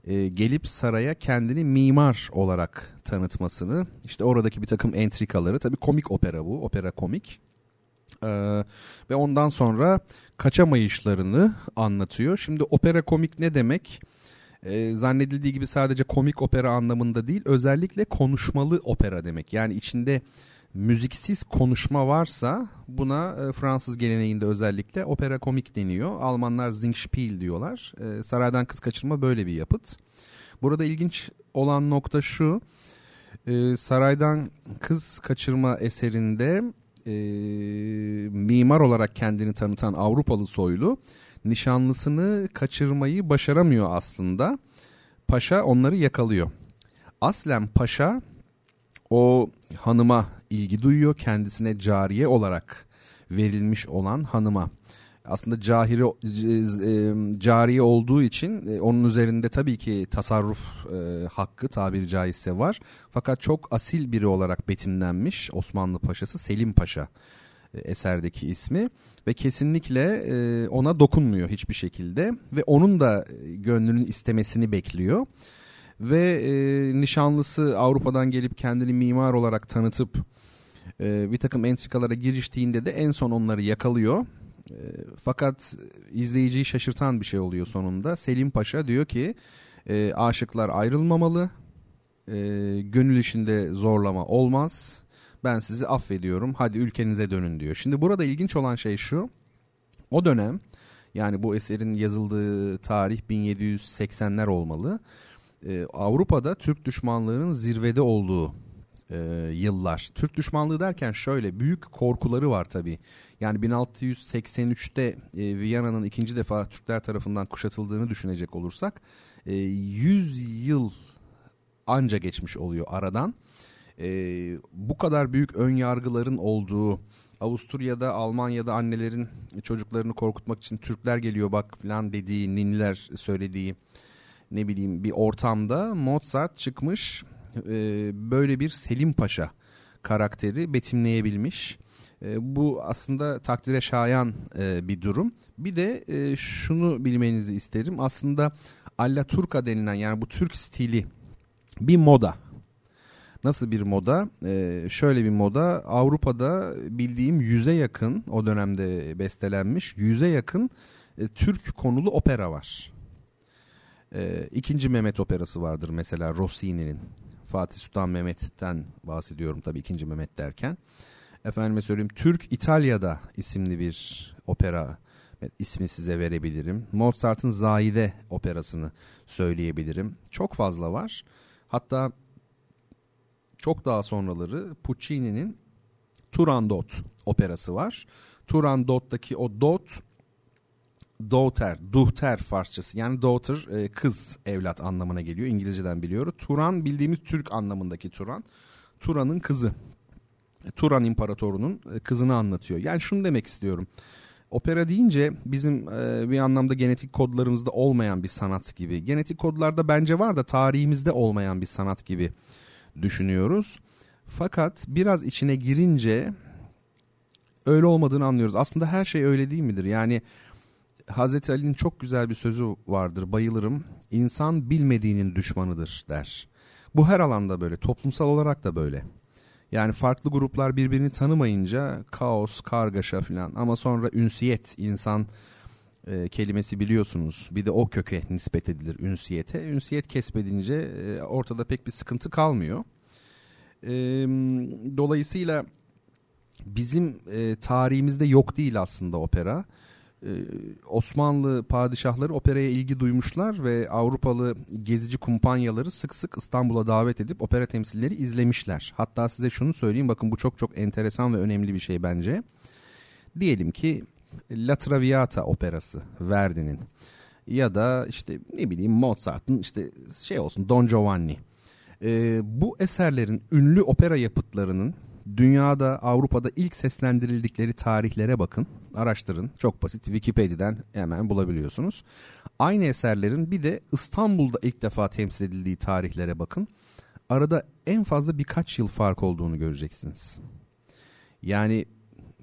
e, gelip saraya kendini mimar olarak tanıtmasını işte oradaki bir takım entrikaları tabi komik opera bu opera komik ee, ve ondan sonra kaçamayışlarını anlatıyor. Şimdi opera komik ne demek? Ee, zannedildiği gibi sadece komik opera anlamında değil özellikle konuşmalı opera demek. Yani içinde müziksiz konuşma varsa buna e, Fransız geleneğinde özellikle opera komik deniyor. Almanlar Singspiel diyorlar. E, Saraydan Kız Kaçırma böyle bir yapıt. Burada ilginç olan nokta şu. E, Saraydan Kız Kaçırma eserinde e, mimar olarak kendini tanıtan Avrupalı soylu nişanlısını kaçırmayı başaramıyor aslında. Paşa onları yakalıyor. Aslen Paşa o hanıma ilgi duyuyor. Kendisine cariye olarak verilmiş olan hanıma. Aslında cahiri, e, cariye olduğu için e, onun üzerinde tabii ki tasarruf e, hakkı tabiri caizse var. Fakat çok asil biri olarak betimlenmiş Osmanlı Paşası Selim Paşa eserdeki ismi ve kesinlikle ona dokunmuyor hiçbir şekilde ve onun da gönlünün istemesini bekliyor ve nişanlısı Avrupa'dan gelip kendini mimar olarak tanıtıp e, bir takım entrikalara giriştiğinde de en son onları yakalıyor. E, fakat izleyiciyi şaşırtan bir şey oluyor sonunda. Selim Paşa diyor ki e, aşıklar ayrılmamalı, e, gönül işinde zorlama olmaz. Ben sizi affediyorum, hadi ülkenize dönün diyor. Şimdi burada ilginç olan şey şu, o dönem yani bu eserin yazıldığı tarih 1780'ler olmalı Avrupa'da Türk düşmanlığının zirvede olduğu e, yıllar. Türk düşmanlığı derken şöyle büyük korkuları var tabii. Yani 1683'te e, Viyana'nın ikinci defa Türkler tarafından kuşatıldığını düşünecek olursak e, 100 yıl anca geçmiş oluyor aradan. E, bu kadar büyük ön yargıların olduğu Avusturya'da Almanya'da annelerin çocuklarını korkutmak için Türkler geliyor bak falan dediği ninniler söylediği ne bileyim bir ortamda Mozart çıkmış e, böyle bir Selim Paşa karakteri betimleyebilmiş. E, bu aslında takdire şayan e, bir durum. Bir de e, şunu bilmenizi isterim. Aslında Alla Turca denilen yani bu Türk stili bir moda. Nasıl bir moda? Ee, şöyle bir moda Avrupa'da bildiğim yüze yakın o dönemde bestelenmiş yüze yakın e, Türk konulu opera var. E, ikinci Mehmet operası vardır mesela Rossini'nin. Fatih Sultan Mehmet'ten bahsediyorum tabii ikinci Mehmet derken. Efendime söyleyeyim Türk İtalya'da isimli bir opera ismi size verebilirim. Mozart'ın Zahide operasını söyleyebilirim. Çok fazla var. Hatta çok daha sonraları Puccini'nin Turandot operası var. Turandot'taki o dot daughter, duhter Farsçası yani daughter e, kız evlat anlamına geliyor. İngilizceden biliyoruz. Turan bildiğimiz Türk anlamındaki Turan. Turan'ın kızı. Turan İmparatorunun e, kızını anlatıyor. Yani şunu demek istiyorum. Opera deyince bizim e, bir anlamda genetik kodlarımızda olmayan bir sanat gibi. Genetik kodlarda bence var da tarihimizde olmayan bir sanat gibi düşünüyoruz. Fakat biraz içine girince öyle olmadığını anlıyoruz. Aslında her şey öyle değil midir? Yani Hazreti Ali'nin çok güzel bir sözü vardır bayılırım. İnsan bilmediğinin düşmanıdır der. Bu her alanda böyle toplumsal olarak da böyle. Yani farklı gruplar birbirini tanımayınca kaos, kargaşa falan ama sonra ünsiyet insan e, kelimesi biliyorsunuz. Bir de o köke nispet edilir ünsiyete. Ünsiyet kesbedince e, ortada pek bir sıkıntı kalmıyor. E, dolayısıyla bizim e, tarihimizde yok değil aslında opera. Osmanlı padişahları operaya ilgi duymuşlar ve Avrupalı gezici kumpanyaları sık sık İstanbul'a davet edip opera temsilleri izlemişler. Hatta size şunu söyleyeyim bakın bu çok çok enteresan ve önemli bir şey bence. Diyelim ki La Traviata operası Verdi'nin ya da işte ne bileyim Mozart'ın işte şey olsun Don Giovanni. Ee, bu eserlerin ünlü opera yapıtlarının dünyada Avrupa'da ilk seslendirildikleri tarihlere bakın araştırın çok basit Wikipedia'dan hemen bulabiliyorsunuz. Aynı eserlerin bir de İstanbul'da ilk defa temsil edildiği tarihlere bakın arada en fazla birkaç yıl fark olduğunu göreceksiniz. Yani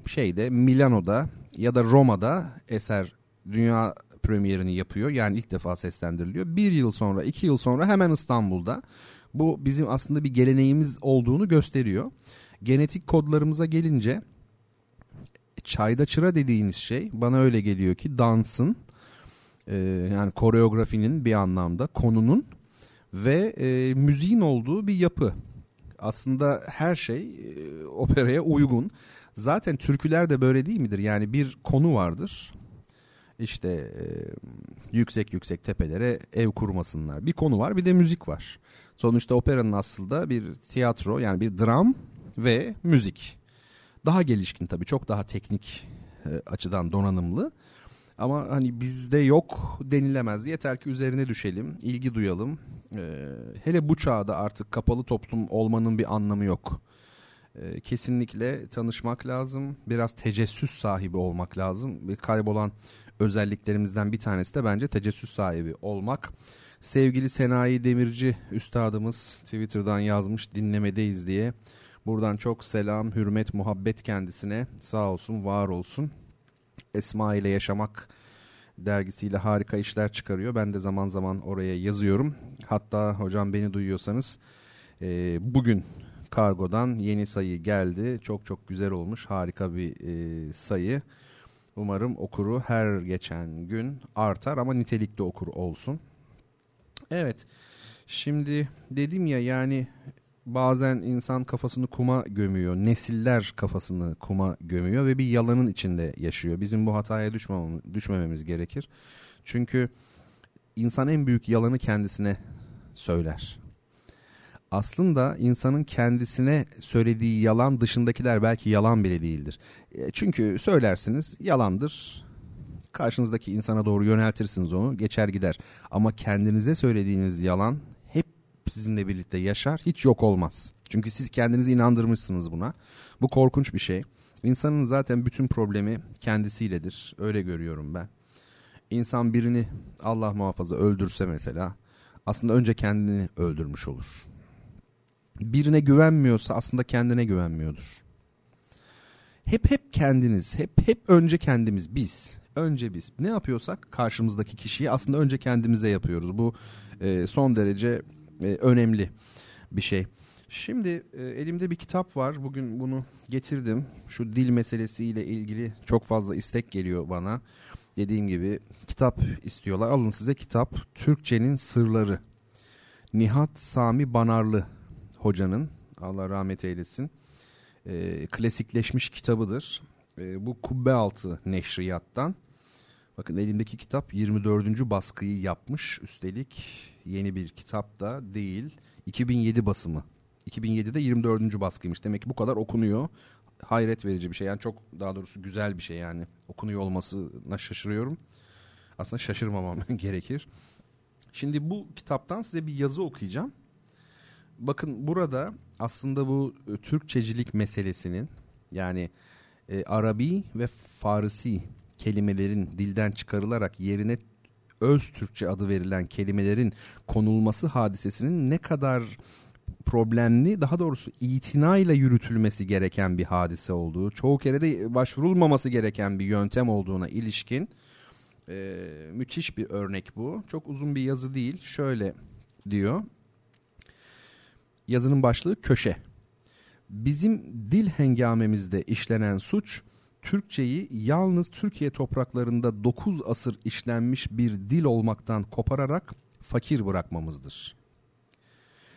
şeyde Milano'da ya da Roma'da eser dünya premierini yapıyor. Yani ilk defa seslendiriliyor. Bir yıl sonra, iki yıl sonra hemen İstanbul'da. Bu bizim aslında bir geleneğimiz olduğunu gösteriyor genetik kodlarımıza gelince çayda çıra dediğiniz şey bana öyle geliyor ki dansın e, yani koreografinin bir anlamda konunun ve e, müziğin olduğu bir yapı. Aslında her şey e, operaya uygun. Zaten türküler de böyle değil midir? Yani bir konu vardır. İşte e, yüksek yüksek tepelere ev kurmasınlar. Bir konu var bir de müzik var. Sonuçta operanın aslında bir tiyatro yani bir dram ve müzik. Daha gelişkin tabii çok daha teknik e, açıdan donanımlı. Ama hani bizde yok denilemez. Yeter ki üzerine düşelim, ilgi duyalım. E, hele bu çağda artık kapalı toplum olmanın bir anlamı yok. E, kesinlikle tanışmak lazım. Biraz tecessüs sahibi olmak lazım. Ve kaybolan özelliklerimizden bir tanesi de bence tecessüs sahibi olmak. Sevgili Senayi Demirci üstadımız Twitter'dan yazmış dinlemedeyiz diye. Buradan çok selam, hürmet, muhabbet kendisine. Sağ olsun, var olsun. Esma ile Yaşamak dergisiyle harika işler çıkarıyor. Ben de zaman zaman oraya yazıyorum. Hatta hocam beni duyuyorsanız e, bugün kargodan yeni sayı geldi. Çok çok güzel olmuş. Harika bir e, sayı. Umarım okuru her geçen gün artar ama nitelikli okur olsun. Evet. Şimdi dedim ya yani bazen insan kafasını kuma gömüyor. Nesiller kafasını kuma gömüyor ve bir yalanın içinde yaşıyor. Bizim bu hataya düşmememiz, gerekir. Çünkü insan en büyük yalanı kendisine söyler. Aslında insanın kendisine söylediği yalan dışındakiler belki yalan bile değildir. E, çünkü söylersiniz yalandır. Karşınızdaki insana doğru yöneltirsiniz onu geçer gider. Ama kendinize söylediğiniz yalan sizinle birlikte yaşar, hiç yok olmaz. Çünkü siz kendinizi inandırmışsınız buna. Bu korkunç bir şey. İnsanın zaten bütün problemi kendisiyledir. Öyle görüyorum ben. İnsan birini Allah muhafaza öldürse mesela aslında önce kendini öldürmüş olur. Birine güvenmiyorsa aslında kendine güvenmiyordur. Hep hep kendiniz, hep hep önce kendimiz biz. Önce biz. Ne yapıyorsak karşımızdaki kişiyi aslında önce kendimize yapıyoruz. Bu e, son derece önemli bir şey. Şimdi e, elimde bir kitap var. Bugün bunu getirdim. Şu dil meselesiyle ilgili çok fazla istek geliyor bana. Dediğim gibi kitap istiyorlar. Alın size kitap. Türkçenin Sırları. Nihat Sami Banarlı hocanın Allah rahmet eylesin. E, klasikleşmiş kitabıdır. E, bu Kubbe Altı Neşriyat'tan. Bakın elimdeki kitap 24. baskıyı yapmış. Üstelik yeni bir kitap da değil. 2007 basımı. 2007'de 24. baskıymış. Demek ki bu kadar okunuyor. Hayret verici bir şey. Yani çok daha doğrusu güzel bir şey yani. Okunuyor olmasına şaşırıyorum. Aslında şaşırmamam gerekir. Şimdi bu kitaptan size bir yazı okuyacağım. Bakın burada aslında bu e, Türkçecilik meselesinin yani e, Arabi ve Farisi kelimelerin dilden çıkarılarak yerine öz Türkçe adı verilen kelimelerin konulması hadisesinin ne kadar problemli daha doğrusu itinayla yürütülmesi gereken bir hadise olduğu, çoğu kere de başvurulmaması gereken bir yöntem olduğuna ilişkin e, müthiş bir örnek bu. Çok uzun bir yazı değil. Şöyle diyor. Yazının başlığı köşe. Bizim dil hengamemizde işlenen suç Türkçeyi yalnız Türkiye topraklarında 9 asır işlenmiş bir dil olmaktan kopararak fakir bırakmamızdır.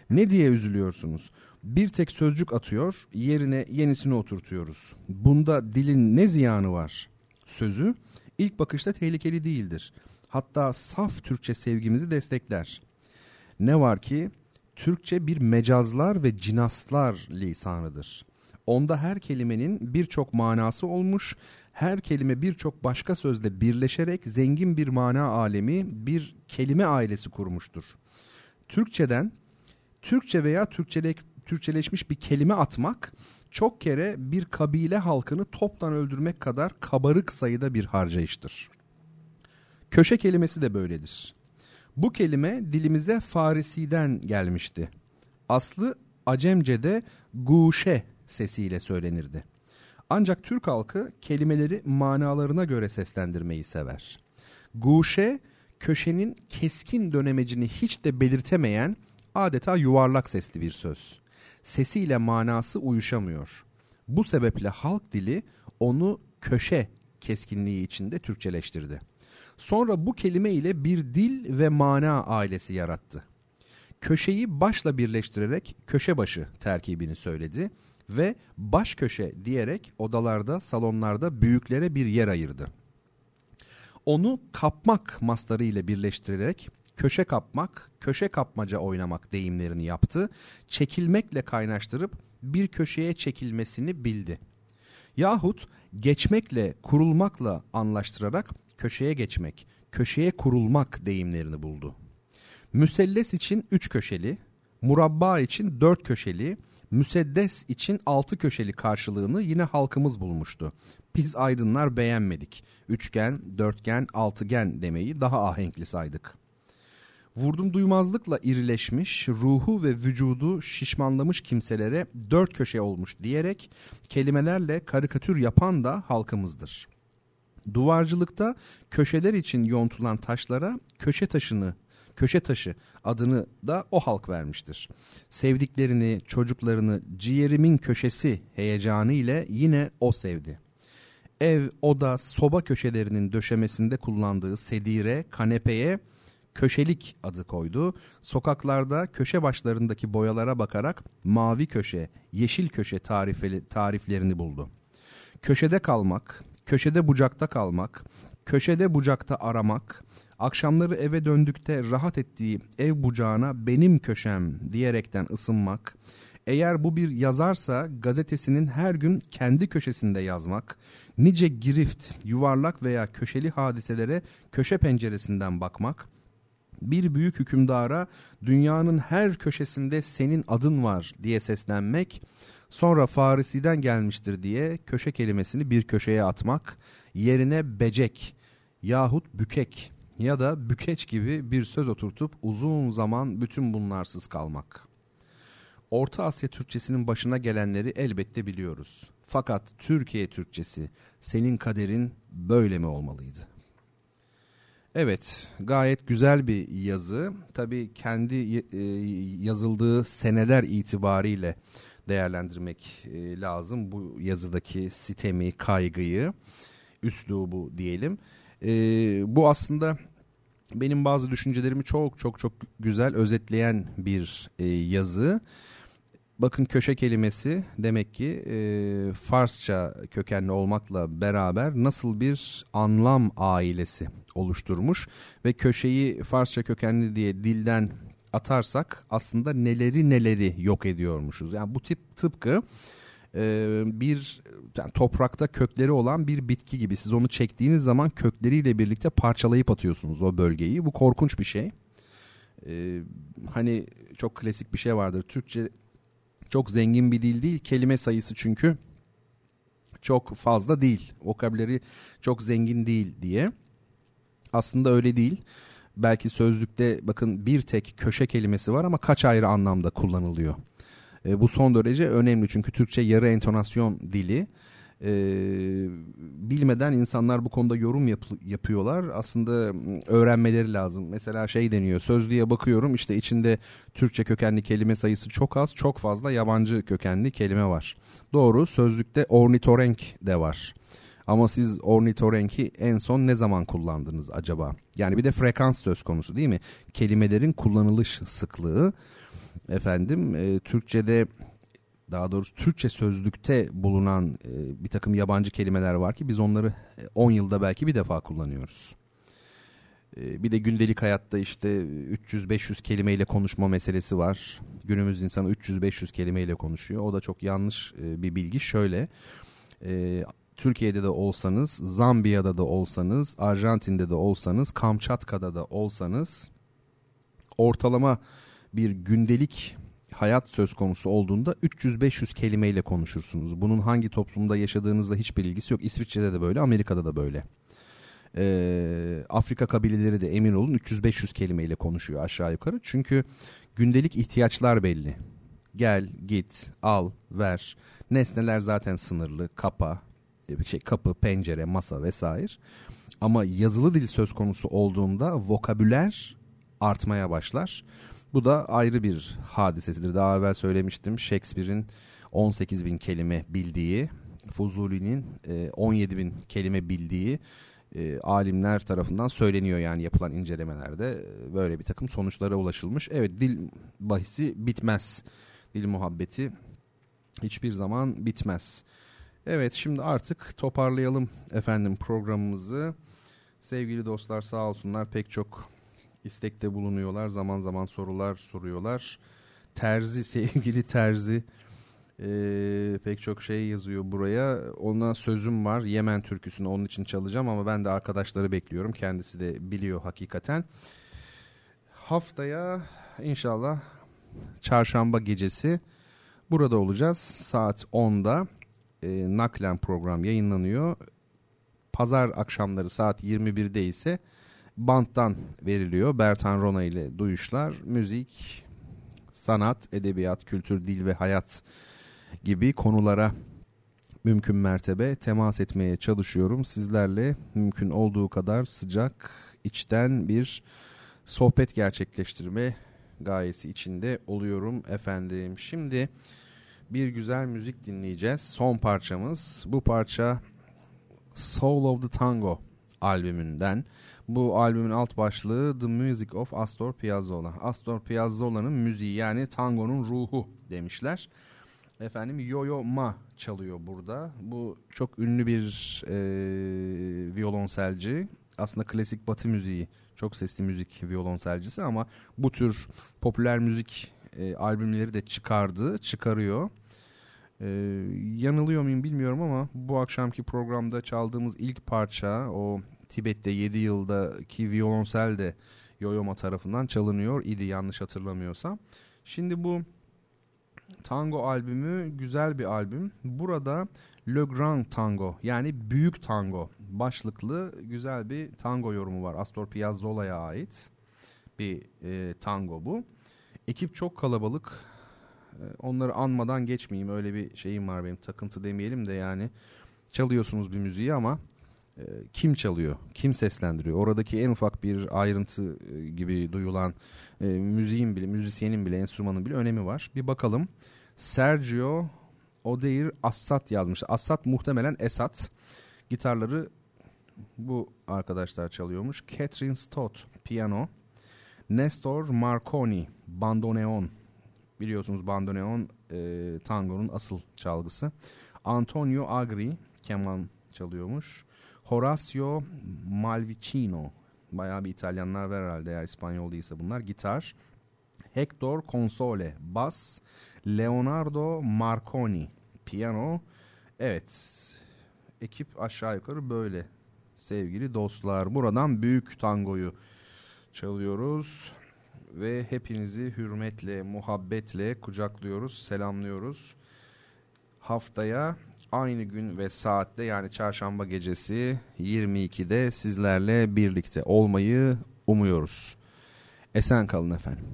Ne diye üzülüyorsunuz? Bir tek sözcük atıyor, yerine yenisini oturtuyoruz. Bunda dilin ne ziyanı var? Sözü ilk bakışta tehlikeli değildir. Hatta saf Türkçe sevgimizi destekler. Ne var ki Türkçe bir mecazlar ve cinaslar lisanıdır. Onda her kelimenin birçok manası olmuş, her kelime birçok başka sözle birleşerek zengin bir mana alemi, bir kelime ailesi kurmuştur. Türkçeden Türkçe veya Türkçele, Türkçeleşmiş bir kelime atmak çok kere bir kabile halkını toptan öldürmek kadar kabarık sayıda bir harcayıştır. Köşe kelimesi de böyledir. Bu kelime dilimize Farisi'den gelmişti. Aslı Acemce'de guşe sesiyle söylenirdi. Ancak Türk halkı kelimeleri manalarına göre seslendirmeyi sever. Guşe, köşenin keskin dönemecini hiç de belirtemeyen adeta yuvarlak sesli bir söz. Sesiyle manası uyuşamıyor. Bu sebeple halk dili onu köşe keskinliği içinde Türkçeleştirdi. Sonra bu kelime ile bir dil ve mana ailesi yarattı. Köşeyi başla birleştirerek köşe başı terkibini söyledi ve baş köşe diyerek odalarda, salonlarda büyüklere bir yer ayırdı. Onu kapmak mastarı ile birleştirerek köşe kapmak, köşe kapmaca oynamak deyimlerini yaptı. Çekilmekle kaynaştırıp bir köşeye çekilmesini bildi. Yahut geçmekle, kurulmakla anlaştırarak köşeye geçmek, köşeye kurulmak deyimlerini buldu. Müselles için üç köşeli, murabba için dört köşeli, müseddes için altı köşeli karşılığını yine halkımız bulmuştu. Biz aydınlar beğenmedik. Üçgen, dörtgen, altıgen demeyi daha ahenkli saydık. Vurdum duymazlıkla irileşmiş, ruhu ve vücudu şişmanlamış kimselere dört köşe olmuş diyerek kelimelerle karikatür yapan da halkımızdır. Duvarcılıkta köşeler için yontulan taşlara köşe taşını köşe taşı adını da o halk vermiştir. Sevdiklerini, çocuklarını ciğerimin köşesi heyecanı ile yine o sevdi. Ev, oda, soba köşelerinin döşemesinde kullandığı sedire, kanepeye köşelik adı koydu. Sokaklarda köşe başlarındaki boyalara bakarak mavi köşe, yeşil köşe tarifeli, tariflerini buldu. Köşede kalmak, köşede bucakta kalmak, köşede bucakta aramak, akşamları eve döndükte rahat ettiği ev bucağına benim köşem diyerekten ısınmak, eğer bu bir yazarsa gazetesinin her gün kendi köşesinde yazmak, nice girift, yuvarlak veya köşeli hadiselere köşe penceresinden bakmak, bir büyük hükümdara dünyanın her köşesinde senin adın var diye seslenmek, sonra Farisi'den gelmiştir diye köşe kelimesini bir köşeye atmak, yerine becek yahut bükek ya da bükeç gibi bir söz oturtup uzun zaman bütün bunlarsız kalmak. Orta Asya Türkçesinin başına gelenleri elbette biliyoruz. Fakat Türkiye Türkçesi senin kaderin böyle mi olmalıydı? Evet, gayet güzel bir yazı. Tabii kendi e, yazıldığı seneler itibariyle değerlendirmek e, lazım bu yazıdaki sitemi, kaygıyı, üslubu diyelim. E, bu aslında benim bazı düşüncelerimi çok çok çok güzel özetleyen bir yazı. Bakın köşe kelimesi demek ki e, Farsça kökenli olmakla beraber nasıl bir anlam ailesi oluşturmuş ve köşeyi Farsça kökenli diye dilden atarsak aslında neleri neleri yok ediyormuşuz. Yani bu tip tıpkı e, bir yani toprakta kökleri olan bir bitki gibi siz onu çektiğiniz zaman kökleriyle birlikte parçalayıp atıyorsunuz o bölgeyi. Bu korkunç bir şey. Ee, hani çok klasik bir şey vardır. Türkçe çok zengin bir dil değil. Kelime sayısı çünkü çok fazla değil. Vokabüleri çok zengin değil diye. Aslında öyle değil. Belki sözlükte bakın bir tek köşe kelimesi var ama kaç ayrı anlamda kullanılıyor. E, bu son derece önemli çünkü Türkçe yarı entonasyon dili. E, bilmeden insanlar bu konuda yorum yap, yapıyorlar. Aslında öğrenmeleri lazım. Mesela şey deniyor sözlüğe bakıyorum işte içinde Türkçe kökenli kelime sayısı çok az çok fazla yabancı kökenli kelime var. Doğru sözlükte ornitorenk de var. Ama siz ornitorenki en son ne zaman kullandınız acaba? Yani bir de frekans söz konusu değil mi? Kelimelerin kullanılış sıklığı efendim e, Türkçe'de daha doğrusu Türkçe sözlükte bulunan e, bir takım yabancı kelimeler var ki biz onları 10 yılda belki bir defa kullanıyoruz. E, bir de gündelik hayatta işte 300-500 kelimeyle konuşma meselesi var. Günümüz insanı 300-500 kelimeyle konuşuyor. O da çok yanlış e, bir bilgi. Şöyle e, Türkiye'de de olsanız, Zambiya'da da olsanız, Arjantin'de de olsanız, Kamçatka'da da olsanız ortalama bir gündelik hayat söz konusu olduğunda 300-500 kelimeyle konuşursunuz. Bunun hangi toplumda yaşadığınızla hiçbir ilgisi yok. İsviçre'de de böyle, Amerika'da da böyle. Ee, Afrika kabileleri de emin olun 300-500 kelimeyle konuşuyor aşağı yukarı. Çünkü gündelik ihtiyaçlar belli. Gel, git, al, ver. Nesneler zaten sınırlı. Kapa, şey kapı, pencere, masa vesaire. Ama yazılı dil söz konusu olduğunda vokabüler artmaya başlar. Bu da ayrı bir hadisesidir. Daha evvel söylemiştim Shakespeare'in 18 bin kelime bildiği, Fuzuli'nin 17 e, bin kelime bildiği e, alimler tarafından söyleniyor yani yapılan incelemelerde böyle bir takım sonuçlara ulaşılmış. Evet dil bahisi bitmez. Dil muhabbeti hiçbir zaman bitmez. Evet şimdi artık toparlayalım efendim programımızı. Sevgili dostlar sağ olsunlar pek çok istekte bulunuyorlar. Zaman zaman sorular soruyorlar. Terzi sevgili Terzi ee, pek çok şey yazıyor buraya. Ona sözüm var. Yemen türküsünü onun için çalacağım ama ben de arkadaşları bekliyorum. Kendisi de biliyor hakikaten. Haftaya inşallah çarşamba gecesi burada olacağız. Saat 10'da e, naklen program yayınlanıyor. Pazar akşamları saat 21'de ise banttan veriliyor. Bertan Rona ile duyuşlar, müzik, sanat, edebiyat, kültür, dil ve hayat gibi konulara mümkün mertebe temas etmeye çalışıyorum. Sizlerle mümkün olduğu kadar sıcak, içten bir sohbet gerçekleştirme gayesi içinde oluyorum efendim. Şimdi bir güzel müzik dinleyeceğiz. Son parçamız. Bu parça Soul of the Tango albümünden. Bu albümün alt başlığı The Music of Astor Piazzolla. Astor Piazzolla'nın müziği yani tangonun ruhu demişler. Efendim Yo-Yo Ma çalıyor burada. Bu çok ünlü bir e, violonselci. Aslında klasik batı müziği, çok sesli müzik violonselcisi ama bu tür popüler müzik e, albümleri de çıkardı, çıkarıyor. Ee, yanılıyor muyum bilmiyorum ama bu akşamki programda çaldığımız ilk parça o Tibet'te 7 yıldaki violonsel de Yoyoma tarafından çalınıyor idi yanlış hatırlamıyorsam. Şimdi bu tango albümü güzel bir albüm. Burada Le Grand Tango yani Büyük Tango başlıklı güzel bir tango yorumu var. Astor Piazzolla'ya ait bir e, tango bu. Ekip çok kalabalık. E, onları anmadan geçmeyeyim. Öyle bir şeyim var benim. Takıntı demeyelim de yani. Çalıyorsunuz bir müziği ama kim çalıyor? Kim seslendiriyor? Oradaki en ufak bir ayrıntı e, gibi duyulan müziğin bile, müzisyenin bile, enstrümanın bile önemi var. Bir bakalım. Sergio Odeir Assat yazmış. Assat muhtemelen Esat. Gitarları bu arkadaşlar çalıyormuş. Catherine Stott piyano. Nestor Marconi bandoneon Biliyorsunuz bandoneon e, tangonun asıl çalgısı. Antonio Agri keman çalıyormuş. Horacio Malvicino bayağı bir İtalyanlar var herhalde eğer İspanyol değilse bunlar. Gitar. Hector Console bas. Leonardo Marconi piyano. Evet ekip aşağı yukarı böyle sevgili dostlar. Buradan büyük tangoyu çalıyoruz ve hepinizi hürmetle, muhabbetle kucaklıyoruz, selamlıyoruz. Haftaya aynı gün ve saatte yani çarşamba gecesi 22'de sizlerle birlikte olmayı umuyoruz. Esen kalın efendim.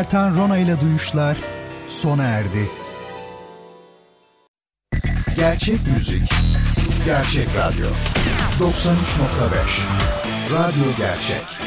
Bertan Rona ile Duyuşlar sona erdi. Gerçek müzik, gerçek radyo. 93.5 Radyo Gerçek.